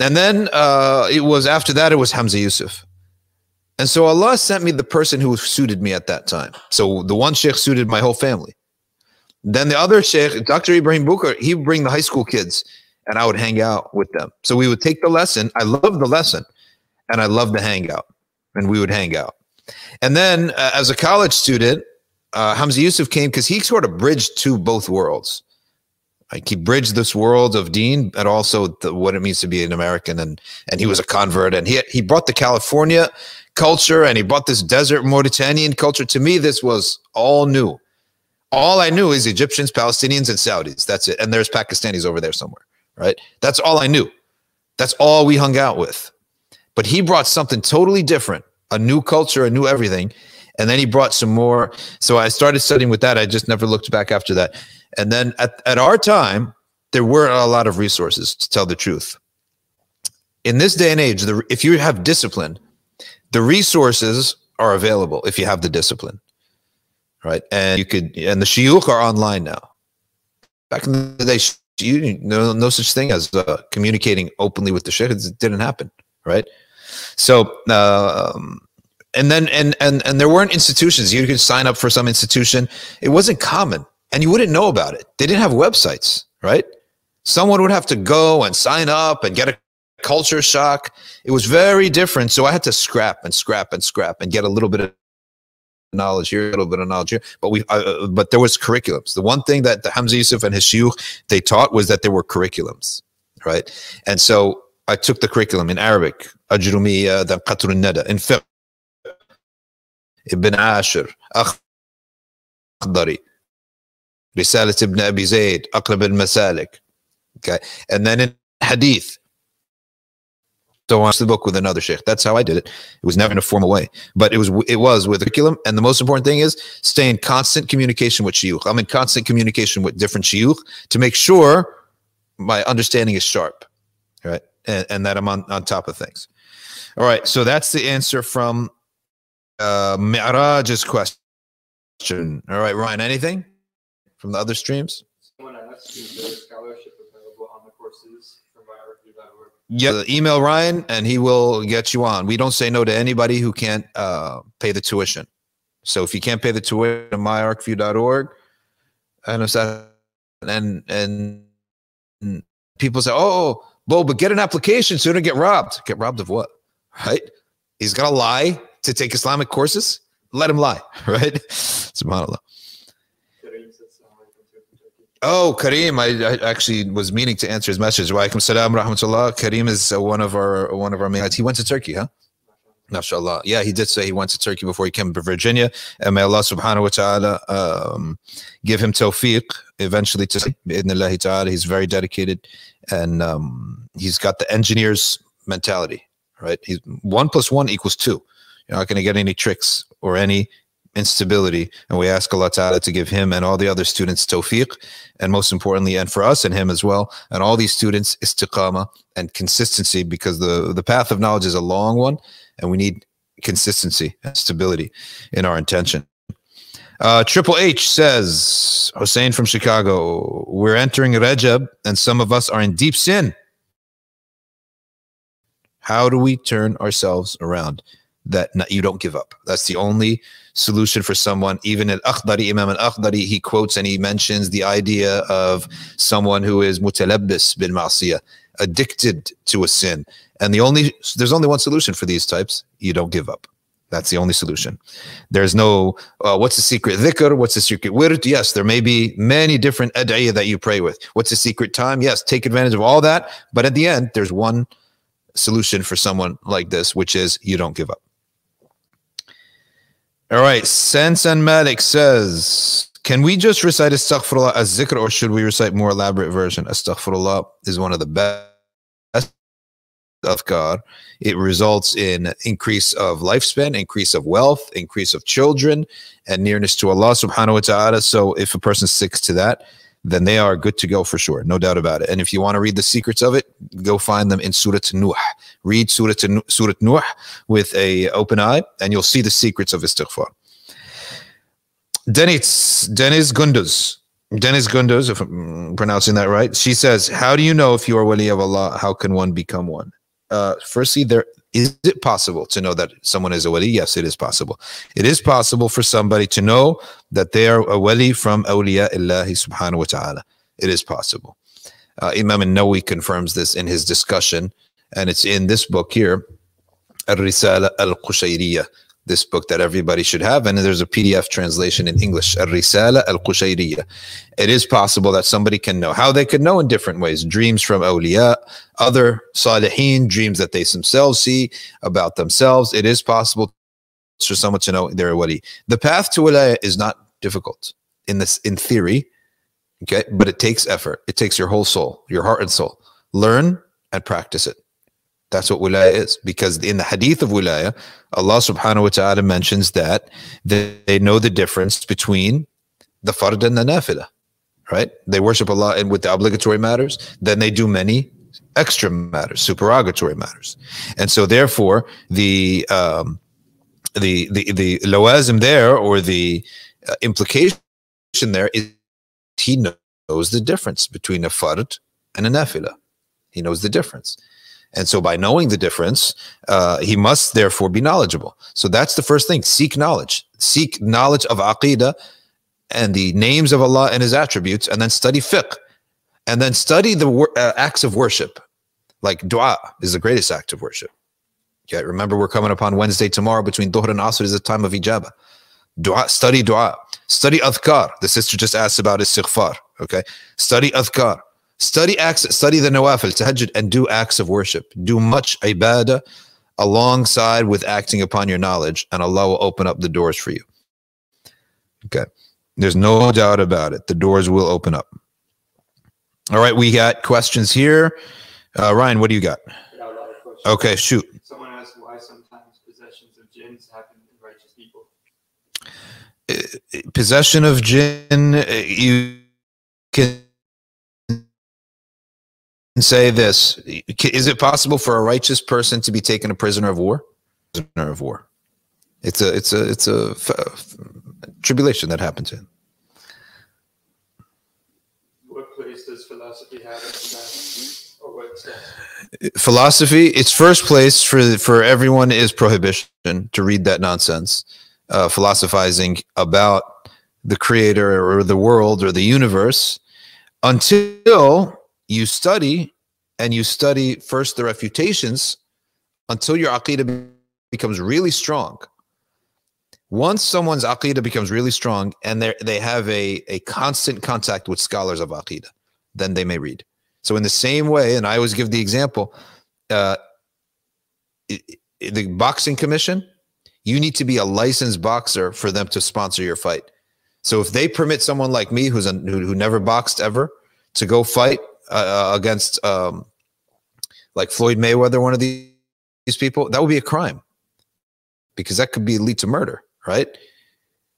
And then uh, it was after that it was Hamza Yusuf. And so Allah sent me the person who suited me at that time. So the one sheikh suited my whole family. Then the other sheikh, Dr. Ibrahim Buker, he would bring the high school kids and I would hang out with them. So we would take the lesson. I loved the lesson and I loved the hangout and we would hang out. And then uh, as a college student, uh, Hamza Yusuf came because he sort of bridged to both worlds. Like he bridged this world of deen, but also the, what it means to be an American, and and he was a convert, and he he brought the California culture, and he brought this desert Mauritanian culture. To me, this was all new all I knew is Egyptians, Palestinians, and Saudis. That's it. And there's Pakistanis over there somewhere, right? That's all I knew. That's all we hung out with. But he brought something totally different, a new culture, a new everything. And then he brought some more. So I started studying with that. I just never looked back after that. And then at, at our time, there weren't a lot of resources to tell the truth. In this day and age, the, if you have discipline, the resources are available if you have the discipline right? And you could, and the shuyukh are online now. Back in the day, you no no such thing as uh, communicating openly with the sheikh. It didn't happen, right? So, um, and then and and and there weren't institutions. You could sign up for some institution. It wasn't common, and you wouldn't know about it. They didn't have websites, right? Someone would have to go and sign up and get a culture shock. It was very different. So I had to scrap and scrap and scrap and get a little bit of knowledge here, a little bit of knowledge here. But we, uh, uh, but there was curriculums. The one thing that the Hamza Yusuf and his shuyukh, they taught was that there were curriculums, right? And so I took the curriculum in Arabic, Ajrumiya, then Qatr al-Nada, in fiqh, Ibn Ashir, Akhdari, Risalat ibn Abi Zayd, Aqrab al-Masalik. Okay. And then in Hadith, so watched the book with another sheikh. That's how I did it. It was never in a formal way, but it was it was with curriculum. And the most important thing is stay in constant communication with shuyukh. I'm in constant communication with different shuyukh to make sure my understanding is sharp, right, and, and that I'm on on top of things. All right, so that's the answer from uh, Mi'raj's question. All right, Ryan, anything from the other streams? Someone asked, is there scholarship available on the courses from yeah, email Ryan and he will get you on. We don't say no to anybody who can't uh, pay the tuition. So if you can't pay the tuition, myarkview.org, and and and people say, "Oh, Bo, but get an application so you don't get robbed." Get robbed of what? Right? He's got to lie to take Islamic courses. Let him lie. [LAUGHS] Right? Subhanallah. Oh, Kareem! I, I, actually was meaning to answer his message. Wa alaikum salam rahmatullah. Kareem is uh, one of our one of our main. He went to Turkey, huh? MashaAllah. Yeah, he did say he went to Turkey before he came to Virginia. And may Allah subhanahu wa ta'ala um, give him tawfiq eventually to Ibn ta'ala. He's very dedicated and um, he's got the engineer's mentality, right? He's one plus one equals two. You're not going to get any tricks or any instability. And we ask Allah Ta'ala to give him and all the other students tawfiq, and most importantly, and for us and him as well, and all these students istiqama and consistency because the, the path of knowledge is a long one and we need consistency and stability in our intention. Uh, Triple H says, Hussein from Chicago, we're entering Rajab and some of us are in deep sin. How do we turn ourselves around? That you don't give up. That's the only solution for someone. Even at Akhdari, Imam al Akhdari, he quotes and he mentions the idea of someone who is mutalabbis bin ma'siyah, addicted to a sin. And the only there's only one solution for these types. You don't give up. That's the only solution. There's no uh, what's the secret dhikr? What's the secret wird? Yes, there may be many different ad'iyah that you pray with. What's the secret time? Yes, take advantage of all that. But at the end, there's one solution for someone like this, which is you don't give up. All right, Sense and Malik says, can we just recite astaghfirullah as zikr or should we recite more elaborate version? Astaghfirullah is one of the best God, it results in increase of lifespan, increase of wealth, increase of children, and nearness to Allah subhanahu wa ta'ala. So if a person sticks to that, then they are good to go for sure, no doubt about it. And if you want to read the secrets of it, go find them in Surah Nuh. Read Surah Surah Nuh with a open eye, and you'll see the secrets of istighfar. Dennis Dennis Gunduz. Dennis Gunduz, if I'm pronouncing that right, she says, How do you know if you are wali of Allah? How can one become one? uh, firstly, there is it possible to know that someone is a wali? Yes, it is possible. It is possible for somebody to know that they are a wali from awliya illahi subhanahu wa ta'ala. It is possible. Uh, Imam Nawawi confirms this in his discussion, and it's in this book here, Al-Risala Al-Qushayriyah, this book that everybody should have. And there's a PDF translation in English, Al-Risala Al-Qushayriyah. It is possible that somebody can know. How they can know in different ways. Dreams from awliya, other salihin, dreams that they themselves see about themselves. It is possible for someone to know they're wali. The path to wilaya is not difficult in this, in theory, okay? But it takes effort. It takes your whole soul, your heart and soul. Learn and practice it. That's what wilaya is. Because in the hadith of wilaya, Allah subhanahu wa ta'ala mentions that they know the difference between the fard and the nafila, right? They worship Allah and with the obligatory matters, then they do many extra matters, supererogatory matters. And so therefore the um, the the the lawazim there or the uh, implication there is he knows the difference between a fard and a nafila. He knows the difference. And so, by knowing the difference, uh, he must therefore be knowledgeable. So, that's the first thing seek knowledge, seek knowledge of Aqidah and the names of Allah and His attributes, and then study fiqh, and then study the wor- uh, acts of worship. Like dua is the greatest act of worship. Okay, remember, we're coming upon Wednesday tomorrow between Dhuhr and Asr is the time of ijabah. Dua, study dua, study adhkar. The sister just asked about istighfar. Okay, study adhkar Study acts, study the nawafil, tahajjud, and do acts of worship. Do much ibadah alongside with acting upon your knowledge, and Allah will open up the doors for you. Okay. There's no doubt about it. The doors will open up. All right, we got questions here. Uh, Ryan, what do you got? Okay, shoot. Someone asked why sometimes possessions of jinns happen in righteous people. Uh, possession of jinn, uh, you can say this Is it possible for a righteous person to be taken a prisoner of war? Prisoner of war. It's a it's a it's a f- tribulation that happens in. What place does philosophy have in that, or what Philosophy, its first place for for everyone is prohibition to read that nonsense. uh, philosophizing about the creator or the world or the universe until you study and you study first the refutations until your aqidah becomes really strong. Once someone's aqidah becomes really strong and they have a, a constant contact with scholars of aqidah, then they may read. So in the same way, and I always give the example, uh, the boxing commission, you need to be a licensed boxer for them to sponsor your fight. So if they permit someone like me, who's a, who, who never boxed ever, to go fight uh, against um, like Floyd Mayweather, one of these, these people, that would be a crime because that could be lead to murder, right?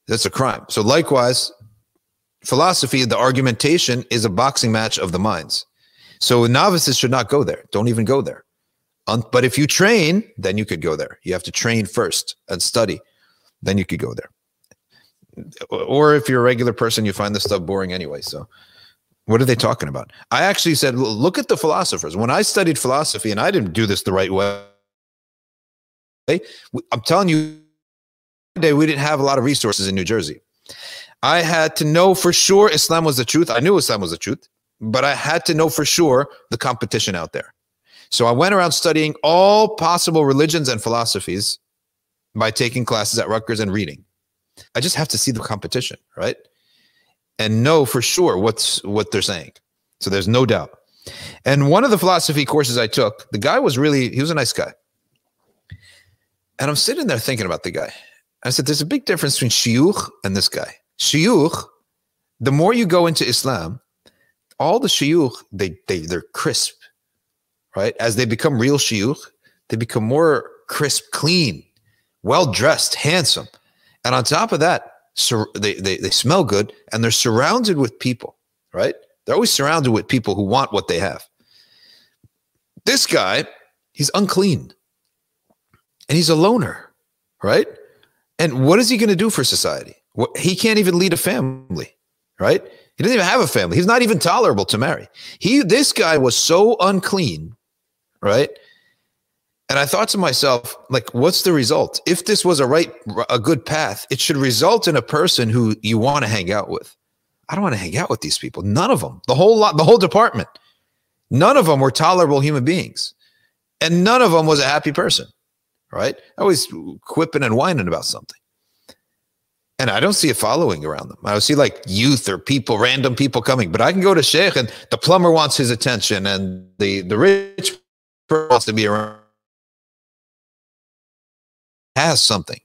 That's a crime. So likewise, philosophy, the argumentation is a boxing match of the minds. So novices should not go there. Don't even go there. Um, but if you train, then you could go there. You have to train first and study. Then you could go there. Or if you're a regular person, you find this stuff boring anyway. So what are they talking about? I actually said, look at the philosophers. When I studied philosophy, and I didn't do this the right way, I'm telling you, day we didn't have a lot of resources in New Jersey. I had to know for sure Islam was the truth. I knew Islam was the truth, but I had to know for sure the competition out there. So I went around studying all possible religions and philosophies by taking classes at Rutgers and reading. I just have to see the competition, right? And know for sure what's what they're saying. So there's no doubt. And one of the philosophy courses I took, the guy was really he was a nice guy. And I'm sitting there thinking about the guy. I said, there's a big difference between shiyukh and this guy. Shiyukh, the more you go into Islam, all the shiyukh, they, they, they're crisp, right? As they become real shiyukh, they become more crisp, clean, well dressed, handsome. And on top of that, so they, they, they smell good and they're surrounded with people, right? They're always surrounded with people who want what they have. This guy, he's unclean and he's a loner, right? And what is he going to do for society? What, he can't even lead a family, right? He doesn't even have a family. He's not even tolerable to marry. He, this guy was so unclean, right? And I thought to myself, like, what's the result? If this was a right, a good path, it should result in a person who you want to hang out with. I don't want to hang out with these people. None of them, the whole lot, the whole department, none of them were tolerable human beings, and none of them was a happy person right? Always quipping and whining about something. And I don't see a following around them. I see like youth or people, random people coming. But I can go to Sheikh and the plumber wants his attention and the, the rich person wants to be around. Has something.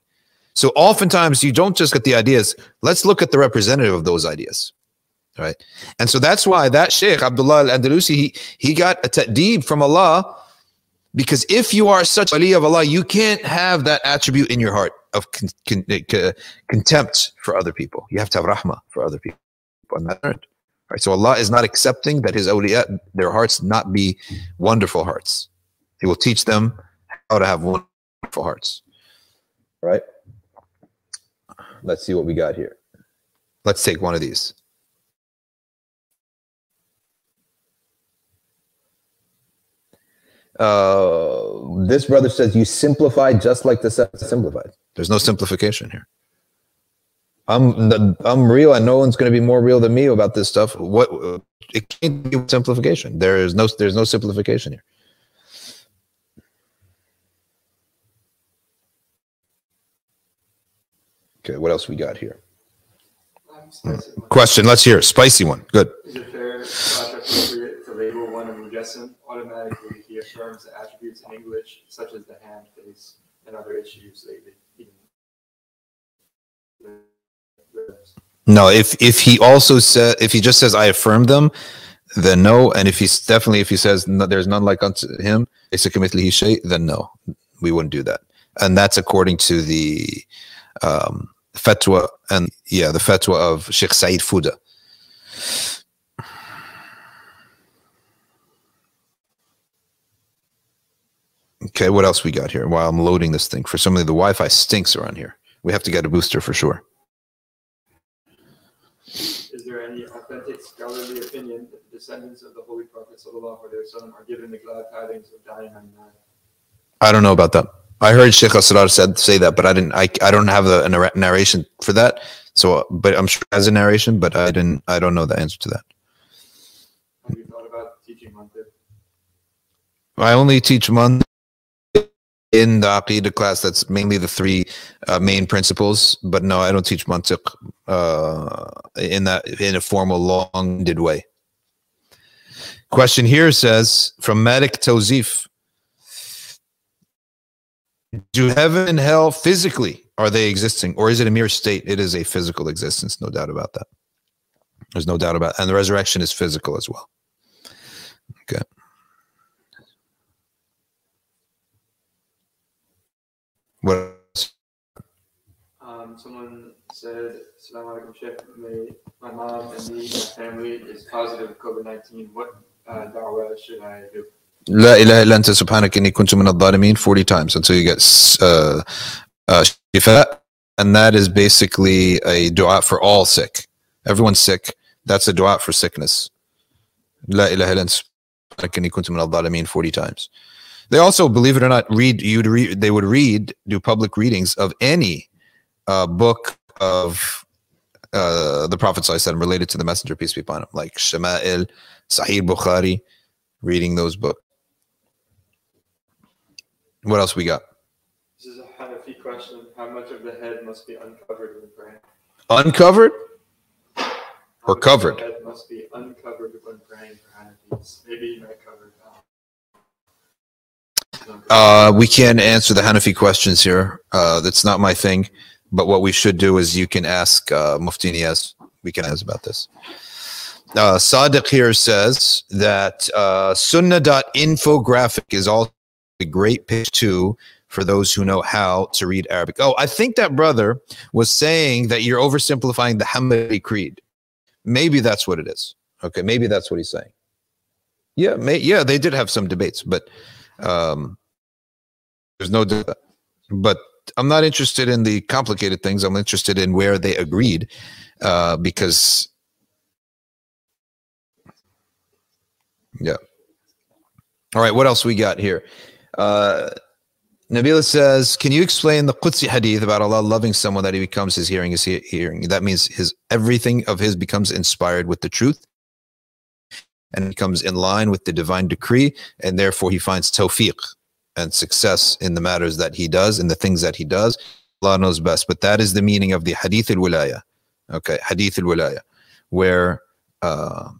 So oftentimes you don't just get the ideas. Let's look at the representative of those ideas. Right. And so that's why that Sheikh Abdullah al-Andalusi, he, he got a ta'deeb from Allah because if you are such Ali of Allah, you can't have that attribute in your heart of con- con- eh, con- contempt for other people. You have to have rahmah for other people. On that end. Right? So Allah is not accepting that His awliya, their hearts not be wonderful hearts. He will teach them how to have wonderful hearts. Right? Let's see what we got here. Let's take one of these. Uh, this brother says you simplified just like the simplified. There's no simplification here. I'm the, I'm real, and no one's going to be more real than me about this stuff. What it can't be simplification. There is no there's no simplification here. Okay, what else we got here? Question. Let's hear. Spicy one. Good. Is it fair, appropriate to label one of Mujassam automatically he affirms the attributes in English, such as the hand, face, and other issues lately. No, if if he also said if he just says I affirm them, then no. And if he's definitely if he says no, there's none like unto him, it's a committee he then no, we wouldn't do that. And that's according to the um, fatwa and yeah, the fatwa of Sheikh Said Fuda. Okay, what else we got here while I'm loading this thing? For some of the Wi-Fi stinks around here. We have to get a booster for sure. Is there any authentic scholarly opinion that the descendants of the Holy Prophet Sallallahu Alaihi Wasallam are given the glad tidings of dying on I don't know about that. I heard Sheikh Asrar said say that, but I didn't. I, I don't have a, a narration for that. So, but I'm sure it has a narration, but I didn't. I don't know the answer to that. Have you thought about teaching mantiq? I only teach mantiq in the Aqidah class. That's mainly the three uh, main principles. But no, I don't teach mantiq uh, in that in a formal, long-winded way. Question here says from Malik Tozif. Do heaven and hell physically are they existing, or is it a mere state? It is a physical existence, no doubt about that. There's no doubt about, and the resurrection is physical as well. Okay. What? else? Um, someone said, alaikum, Sheikh. My mom and me, my family is positive COVID 19. What uh, da'wah should I do? La ilaha illa anta subhanak inni kuntu 40 times until you get uh, uh, shifa. And that is basically a dua for all sick. Everyone's sick. That's a dua for sickness. La ilaha illa anta subhanak inni kuntu 40 times. They also, believe it or not, read. You'd read. They would read, do public readings of any uh, book of uh, the Prophet said related to the Messenger, peace be upon him, like Shama'il, Sahih Bukhari, reading those books. What else we got? This is a Hanafi question. How much of the head must be uncovered when praying? Uncovered? Or covered? The head must be uncovered when praying for Hanafis. Maybe not covered. Um, Uh, we can't answer the Hanafi questions here. Uh, that's not my thing. But what we should do is you can ask uh, Mufti Niyaz. We can ask about this. Uh, Sadiq here says that uh, sunnah.infographic is also a great page too for those who know how to read Arabic. Oh, I think that brother was saying that you're oversimplifying the Hamadi Creed. Maybe that's what it is. Okay, maybe that's what he's saying. Yeah, may, yeah, they did have some debates, but um, there's no doubt. But I'm not interested in the complicated things. I'm interested in where they agreed, uh, because yeah. All right, what else we got here? Uh, Nabila says, "Can you explain the Qudsi hadith about Allah loving someone that He becomes His hearing is he- hearing? That means His everything of His becomes inspired with the truth." And becomes in line with the divine decree, and therefore he finds tawfiq, and success in the matters that he does and the things that he does. Allah knows best. But that is the meaning of the Hadith al Wilaya. Okay, Hadith al Wilaya, where uh,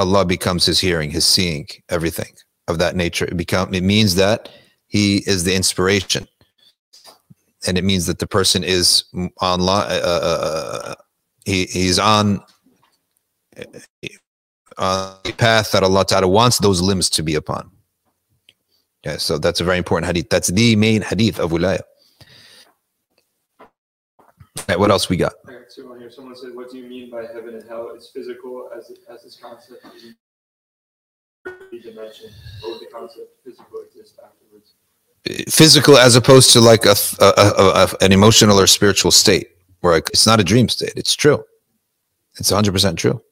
Allah becomes his hearing, his seeing, everything of that nature. It become it means that he is the inspiration. And it means that the person is on uh, he, he's on uh, a path that Allah Ta'ala wants those limbs to be upon. Yeah, so that's a very important hadith. That's the main hadith of wilaya. Right, what else we got? I got two on here. Someone said, "What do you mean by heaven and hell? Is physical as as this concept dimension? Would the concept physical exist afterwards?" Physical as opposed to like a, a, a, a an emotional or spiritual state, where it's not a dream state. It's true. It's 100% true.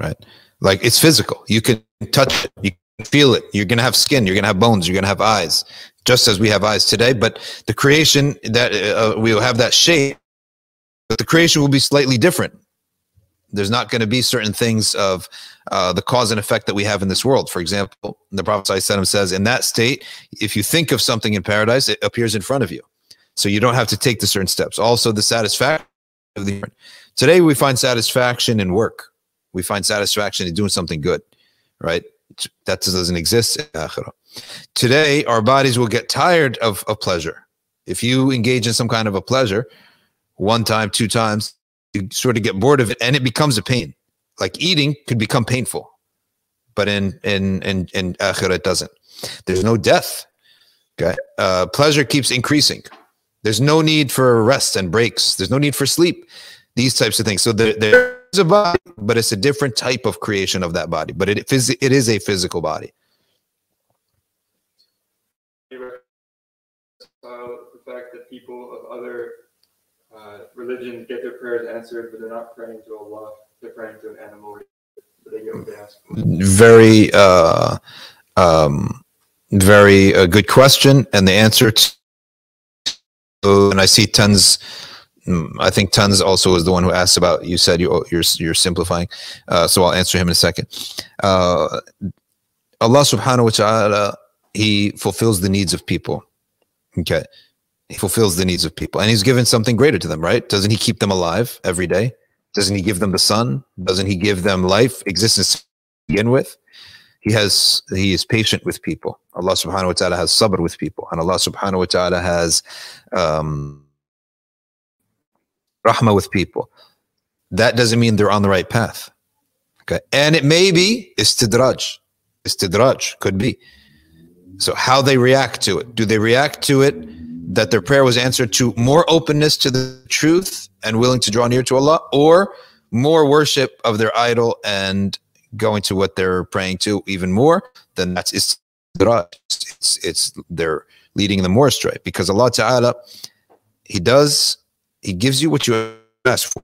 Right? Like it's physical. You can touch it. You can feel it. You're to have skin. You're to have bones. You're to have eyes, just as we have eyes today. But the creation that uh, we will have that shape, but the creation will be slightly different. There's not going to be certain things of uh, the cause and effect that we have in this world. For example, the Prophet ﷺ says, in that state, if you think of something in paradise, it appears in front of you. So you don't have to take the certain steps. Also, the satisfaction of the today we find satisfaction in work. We find satisfaction in doing something good, right? That doesn't exist in akhirah. Today, our bodies will get tired of, of pleasure. If you engage in some kind of a pleasure, one time, two times, you sort of get bored of it and it becomes a pain. Like eating could become painful. But in in in, in akhirah it doesn't. There's no death. Okay. Uh, pleasure keeps increasing. There's no need for rest and breaks. There's no need for sleep. These types of things. So there, there is a body, but it's a different type of creation of that body. But it it is a physical body. reconcile the fact that people of other uh, religions get their prayers answered, but they're not praying to Allah. They're praying to an animal, but they get what they ask for. Very uh, um, very uh, good question, and the answer to and I see tons. mm, I think tons also is the one who asked about. You said you, you're you're simplifying, uh, so I'll answer him in a second. Uh, Allah Subhanahu wa Taala He fulfills the needs of people. Okay, He fulfills the needs of people, and He's given something greater to them. Right? Doesn't He keep them alive every day? Doesn't He give them the sun? Doesn't He give them life, existence to begin with? He has He is patient with people. Allah Subhanahu wa Taala has sabr with people, and Allah Subhanahu wa Taala has um, rahmah with people. That doesn't mean they're on the right path. Okay. And it may be istidraj. Istidraj could be. So how they react to it. Do they react to it that their prayer was answered to more openness to the truth and willing to draw near to Allah or more worship of their idol and going to what they're praying to even more? Then that's istidraj. It's, it's they're leading them more astray because Allah Ta'ala, He does, He gives you what you ask for.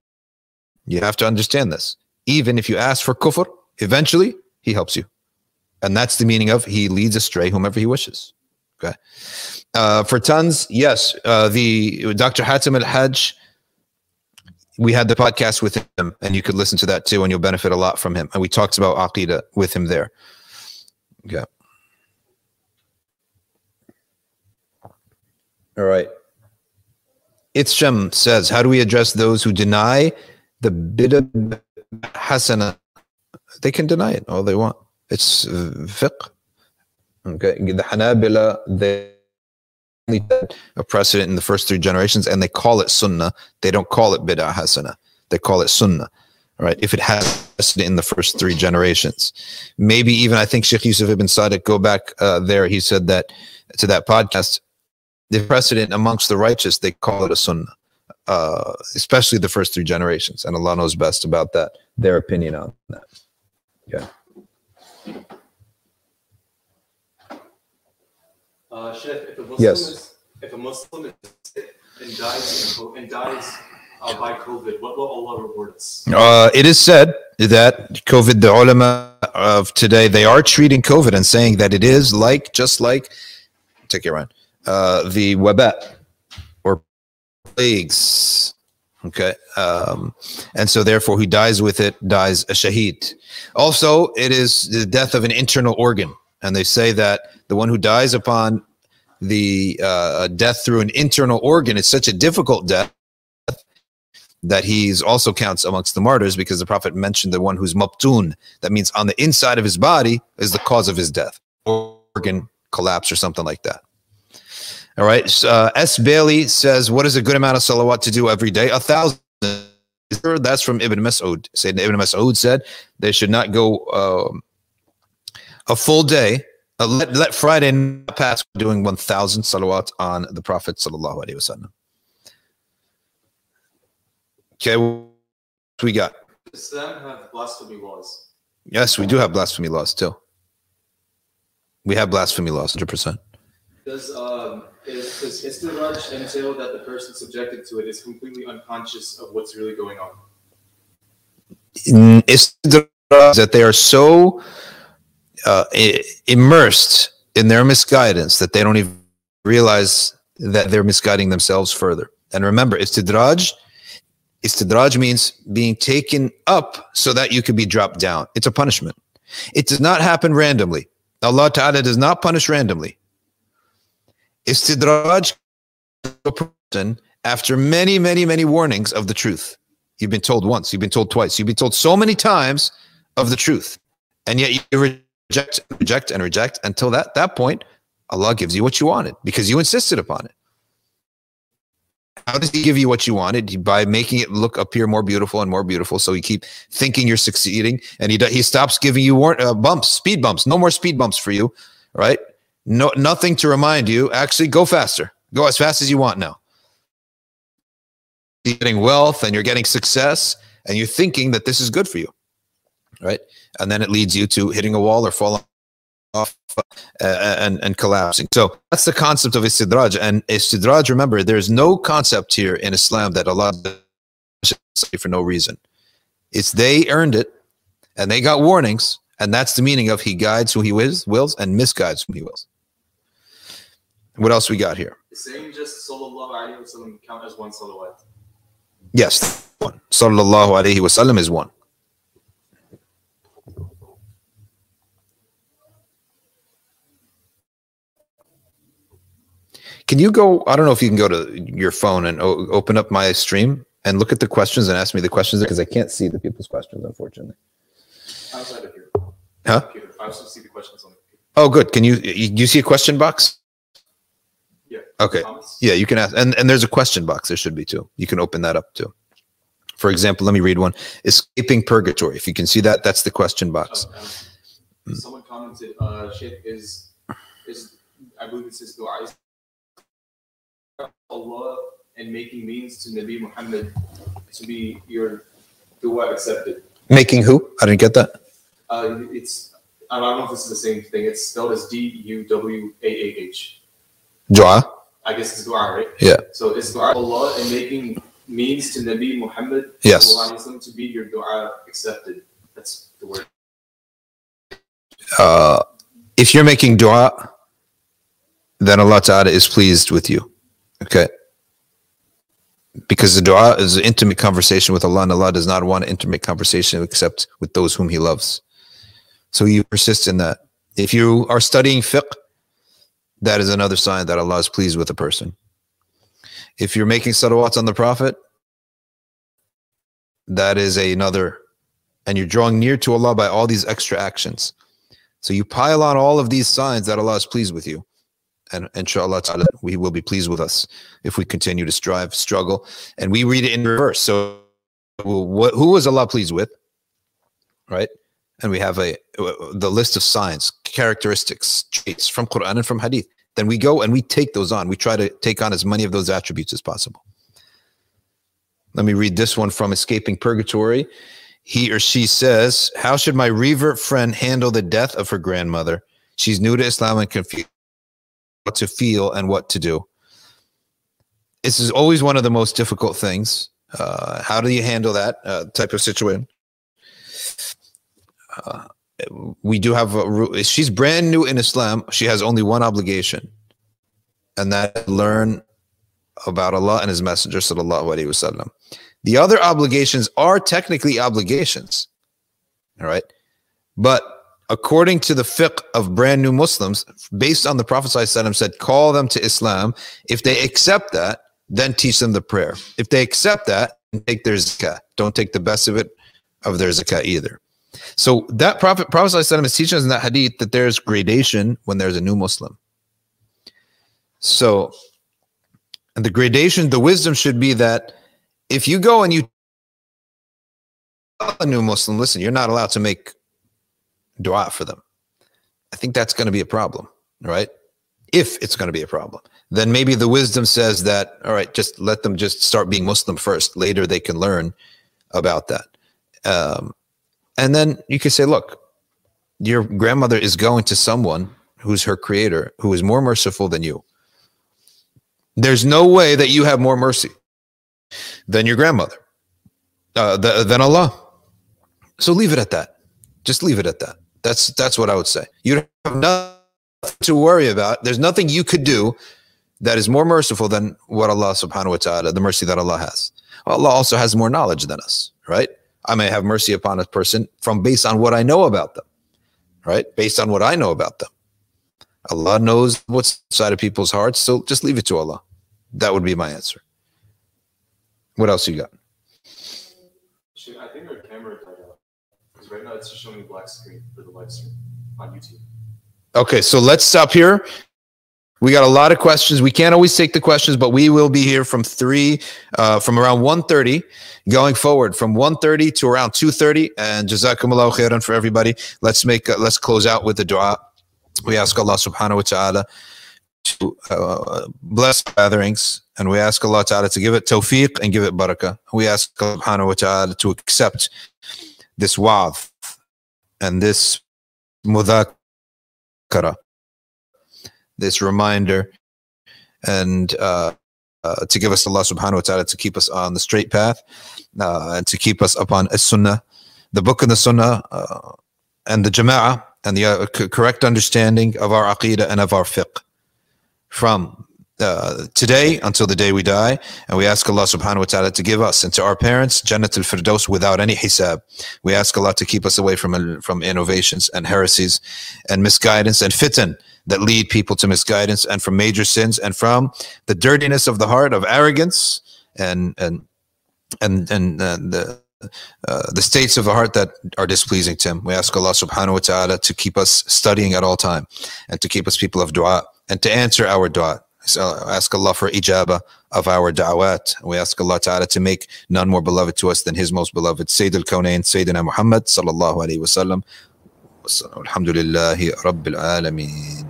You have to understand this. Even if you ask for kufr, eventually He helps you. And that's the meaning of He leads astray whomever He wishes. Okay. Uh, for tons, yes, uh, the Dr. Hatim al Hajj, we had the podcast with him, and you could listen to that too, and you'll benefit a lot from him. And we talked about Aqidah with him there. Okay. All right. Itsham says, How do we address those who deny the bid'ah hasana? They can deny it all they want. It's uh, fiqh. Okay. The Hanabila, they a precedent in the first three generations and they call it sunnah. They don't call it bid'ah hasana. They call it sunnah. Right. If it has precedent in the first three generations, maybe even I think Sheikh Yusuf ibn Sadiq, go back uh, there. He said that to that podcast, the precedent amongst the righteous, they call it a sunnah, uh, especially the first three generations. And Allah knows best about that, their opinion on that. Yeah. Uh, Chef, if a Muslim Yes. is if a Muslim is sick and dies and dies uh, by COVID, what will Allah reward us? Uh, it is said that COVID, the ulama of today, they are treating COVID and saying that it is like, just like, take it around, uh, the wabah or plagues. Okay. Um, and so therefore who dies with it dies a shaheed. Also, it is the death of an internal organ. And they say that the one who dies upon the uh, death through an internal organ is such a difficult death that he's also counts amongst the martyrs because the prophet mentioned the one who's mabtun that means on the inside of his body is the cause of his death organ collapse or something like that. All right uh, s. Bailey says what is a good amount of salawat to do every day? A thousand. That's from ibn mas'ud. Sayyidina ibn mas'ud said they should not go um, a full day uh, let, let friday not pass doing 1000 salawat on the prophet sallallahu alaihi wasallam Okay, what we got? Does Islam have blasphemy laws? Yes, we do have blasphemy laws too. We have blasphemy laws, 100%. Does um is, does istidraj entail that the person subjected to it is completely unconscious of what's really going on? It's that they are so uh, immersed in their misguidance that they don't even realize that they're misguiding themselves further. And remember, istidraj, istidraj means being taken up so that you could be dropped down. It's a punishment. It does not happen randomly. Allah Ta'ala does not punish randomly. Istidraj a person after many, many, many warnings of the truth. You've been told once, you've been told twice, you've been told so many times of the truth. And yet you reject, reject, and reject until that, that point, Allah gives you what you wanted because you insisted upon it. How does he give you what you wanted? By making it look appear more beautiful and more beautiful. So you keep thinking you're succeeding, and he he stops giving you war- uh, bumps, speed bumps. No more speed bumps for you, right? No, nothing to remind you. Actually, go faster. Go as fast as you want now. You're getting wealth and you're getting success, and you're thinking that this is good for you, right? And then it leads you to hitting a wall or falling off uh, and and collapsing. So that's the concept of istidraj. And istidraj, remember, there's no concept here in Islam that Allah does for no reason. It's they earned it, and they got warnings, and that's the meaning of He guides who He wills, wills and misguides whom He wills. What else we got here? Is saying just sallallahu alayhi wa sallam count as one salawat? Yes, one. Sallallahu alaihi wasallam is one. Can you go? I don't know if you can go to your phone and o- open up my stream and look at the questions and ask me the questions because I can't see the people's questions, unfortunately. Outside of here. Huh? I also see the questions on the computer. Oh, good. Can you you see a question box? Yeah. Okay. Comments? Yeah, you can ask, and and there's a question box. There should be too. You can open that up too. For example, let me read one: escaping purgatory. If you can see that, that's the question box. Oh, um, someone commented, uh, Sheikh is, is, I believe it says is Allah and making means to Nabi Muhammad to be your dua accepted. Making who? I didn't get that. Uh, it's, I don't know if this is the same thing. It's spelled as D U W A A H. Dua. I guess it's dua, right? Yeah. So it's dua Allah and making means to Nabi Muhammad Yes. to be your dua accepted. That's the word. Uh, if you're making dua, then Allah Ta'ala is pleased with you. Okay. Because the dua is an intimate conversation with Allah, and Allah does not want an intimate conversation except with those whom He loves. So you persist in that. If you are studying fiqh, that is another sign that Allah is pleased with a person. If you're making salawats on the Prophet, that is another, and you're drawing near to Allah by all these extra actions. So you pile on all of these signs that Allah is pleased with you. And inshallah ta'ala, we will be pleased with us if we continue to strive, struggle. And we read it in reverse. So what, who was Allah pleased with? Right? And we have a the list of signs, characteristics, traits from Quran and from Hadith. Then we go and we take those on. We try to take on as many of those attributes as possible. Let me read this one from Escaping Purgatory he or she says, How should my revert friend handle the death of her grandmother? She's new to Islam and confused what to feel and what to do. This is always one of the most difficult things. Uh, how do you handle that uh, type of situation? Uh, we do have a she's brand new in Islam. She has only one obligation, and that learn about Allah and His Messenger, sallallahu alaihi wasallam. The other obligations are technically obligations. All right. But according to the fiqh of brand new Muslims, based on the Prophet ﷺ said, call them to Islam. If they accept that, then teach them the prayer. If they accept that, take their zakah. Don't take the best of it of their zakah either. So that Prophet Prophet ﷺ is teaching us in that hadith that there's gradation when there's a new Muslim. So and the gradation, the wisdom should be that if you go and you a new Muslim, listen, you're not allowed to make dua for them. I think that's going to be a problem, right? If it's going to be a problem, then maybe the wisdom says that, all right, just let them just start being Muslim first. Later, they can learn about that. Um, and then you can say, look, your grandmother is going to someone who's her creator, who is more merciful than you. There's no way that you have more mercy than your grandmother, uh, th- than Allah. So leave it at that. Just leave it at that. That's that's what I would say. You have nothing to worry about. There's nothing you could do that is more merciful than what Allah subhanahu wa ta'ala, the mercy that Allah has. Allah also has more knowledge than us, right? I may have mercy upon a person from based on what I know about them, right? Based on what I know about them. Allah knows what's inside of people's hearts, so just leave it to Allah. That would be my answer. What else you got? Shoot, I think our camera died out. It's just showing a black screen for the live stream on YouTube. Okay, so let's stop here. We got a lot of questions. We can't always take the questions, but we will be here from three, uh, from around 1.30 going forward from 1.30 to around 2.30. And jazakumullahu khairan for everybody. Let's make, uh, let's close out with the dua. We ask Allah subhanahu wa ta'ala to uh, bless gatherings and we ask Allah ta'ala to give it tawfiq and give it barakah. We ask Allah subhanahu wa ta'ala to accept this wa'adh and this mudhakara, this reminder, and uh, uh, to give us Allah subhanahu wa ta'ala to keep us on the straight path uh, and to keep us upon as sunnah, the book and the sunnah, uh, and the jama'ah, and the uh, correct understanding of our aqidah and of our fiqh. from uh, today until the day we die. And we ask Allah subhanahu wa ta'ala to give us and to our parents Jannat al Firdaus without any hisab. We ask Allah to keep us away from, from innovations and heresies and misguidance and fitan that lead people to misguidance and from major sins and from the dirtiness of the heart of arrogance and and and and uh, the uh, the states of the heart that are displeasing to him. We ask Allah subhanahu wa ta'ala to keep us studying at all time and to keep us people of dua and to answer our dua. So ask Allah for ijaba of our da'wat. We ask Allah ta'ala to make none more beloved to us than his most beloved Sayyid al-Kawnain, Sayyidina Muhammad sallallahu alayhi wa sallam. Alhamdulillahi Rabbil Alameen.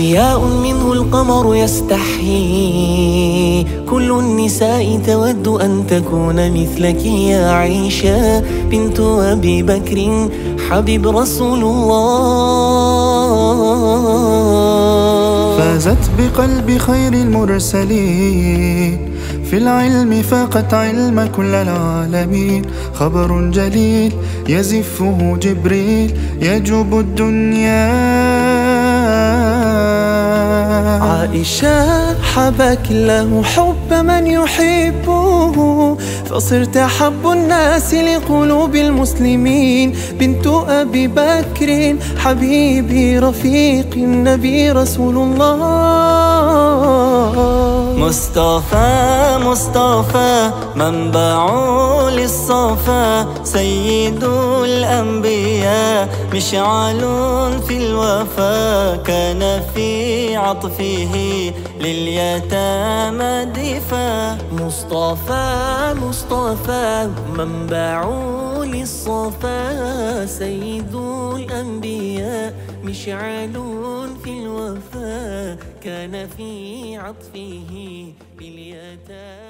ضياء منه القمر يستحي كل النساء تود أن تكون مثلك يا عيشة بنت أبي بكر حبيب رسول الله. فازت بقلب خير المرسلين. في العلم فاقت علم كل العالمين. خبر جليل يزفه جبريل. يجوب الدنيا. عائشة حبك له حب من يحبه. فصرت أحب الناس لقلوب المسلمين. بنت أبي بكر حبيبي رفيق النبي رسول الله. مصطفى مصطفى منبع للصفا سيد الأنبياء مشعل في الوفا كان في عطفه لليتامى دفا. مصطفى مصطفى منبع للصفا سيد الأنبياء مشعل في الوفا. كان في عطفه باليتامى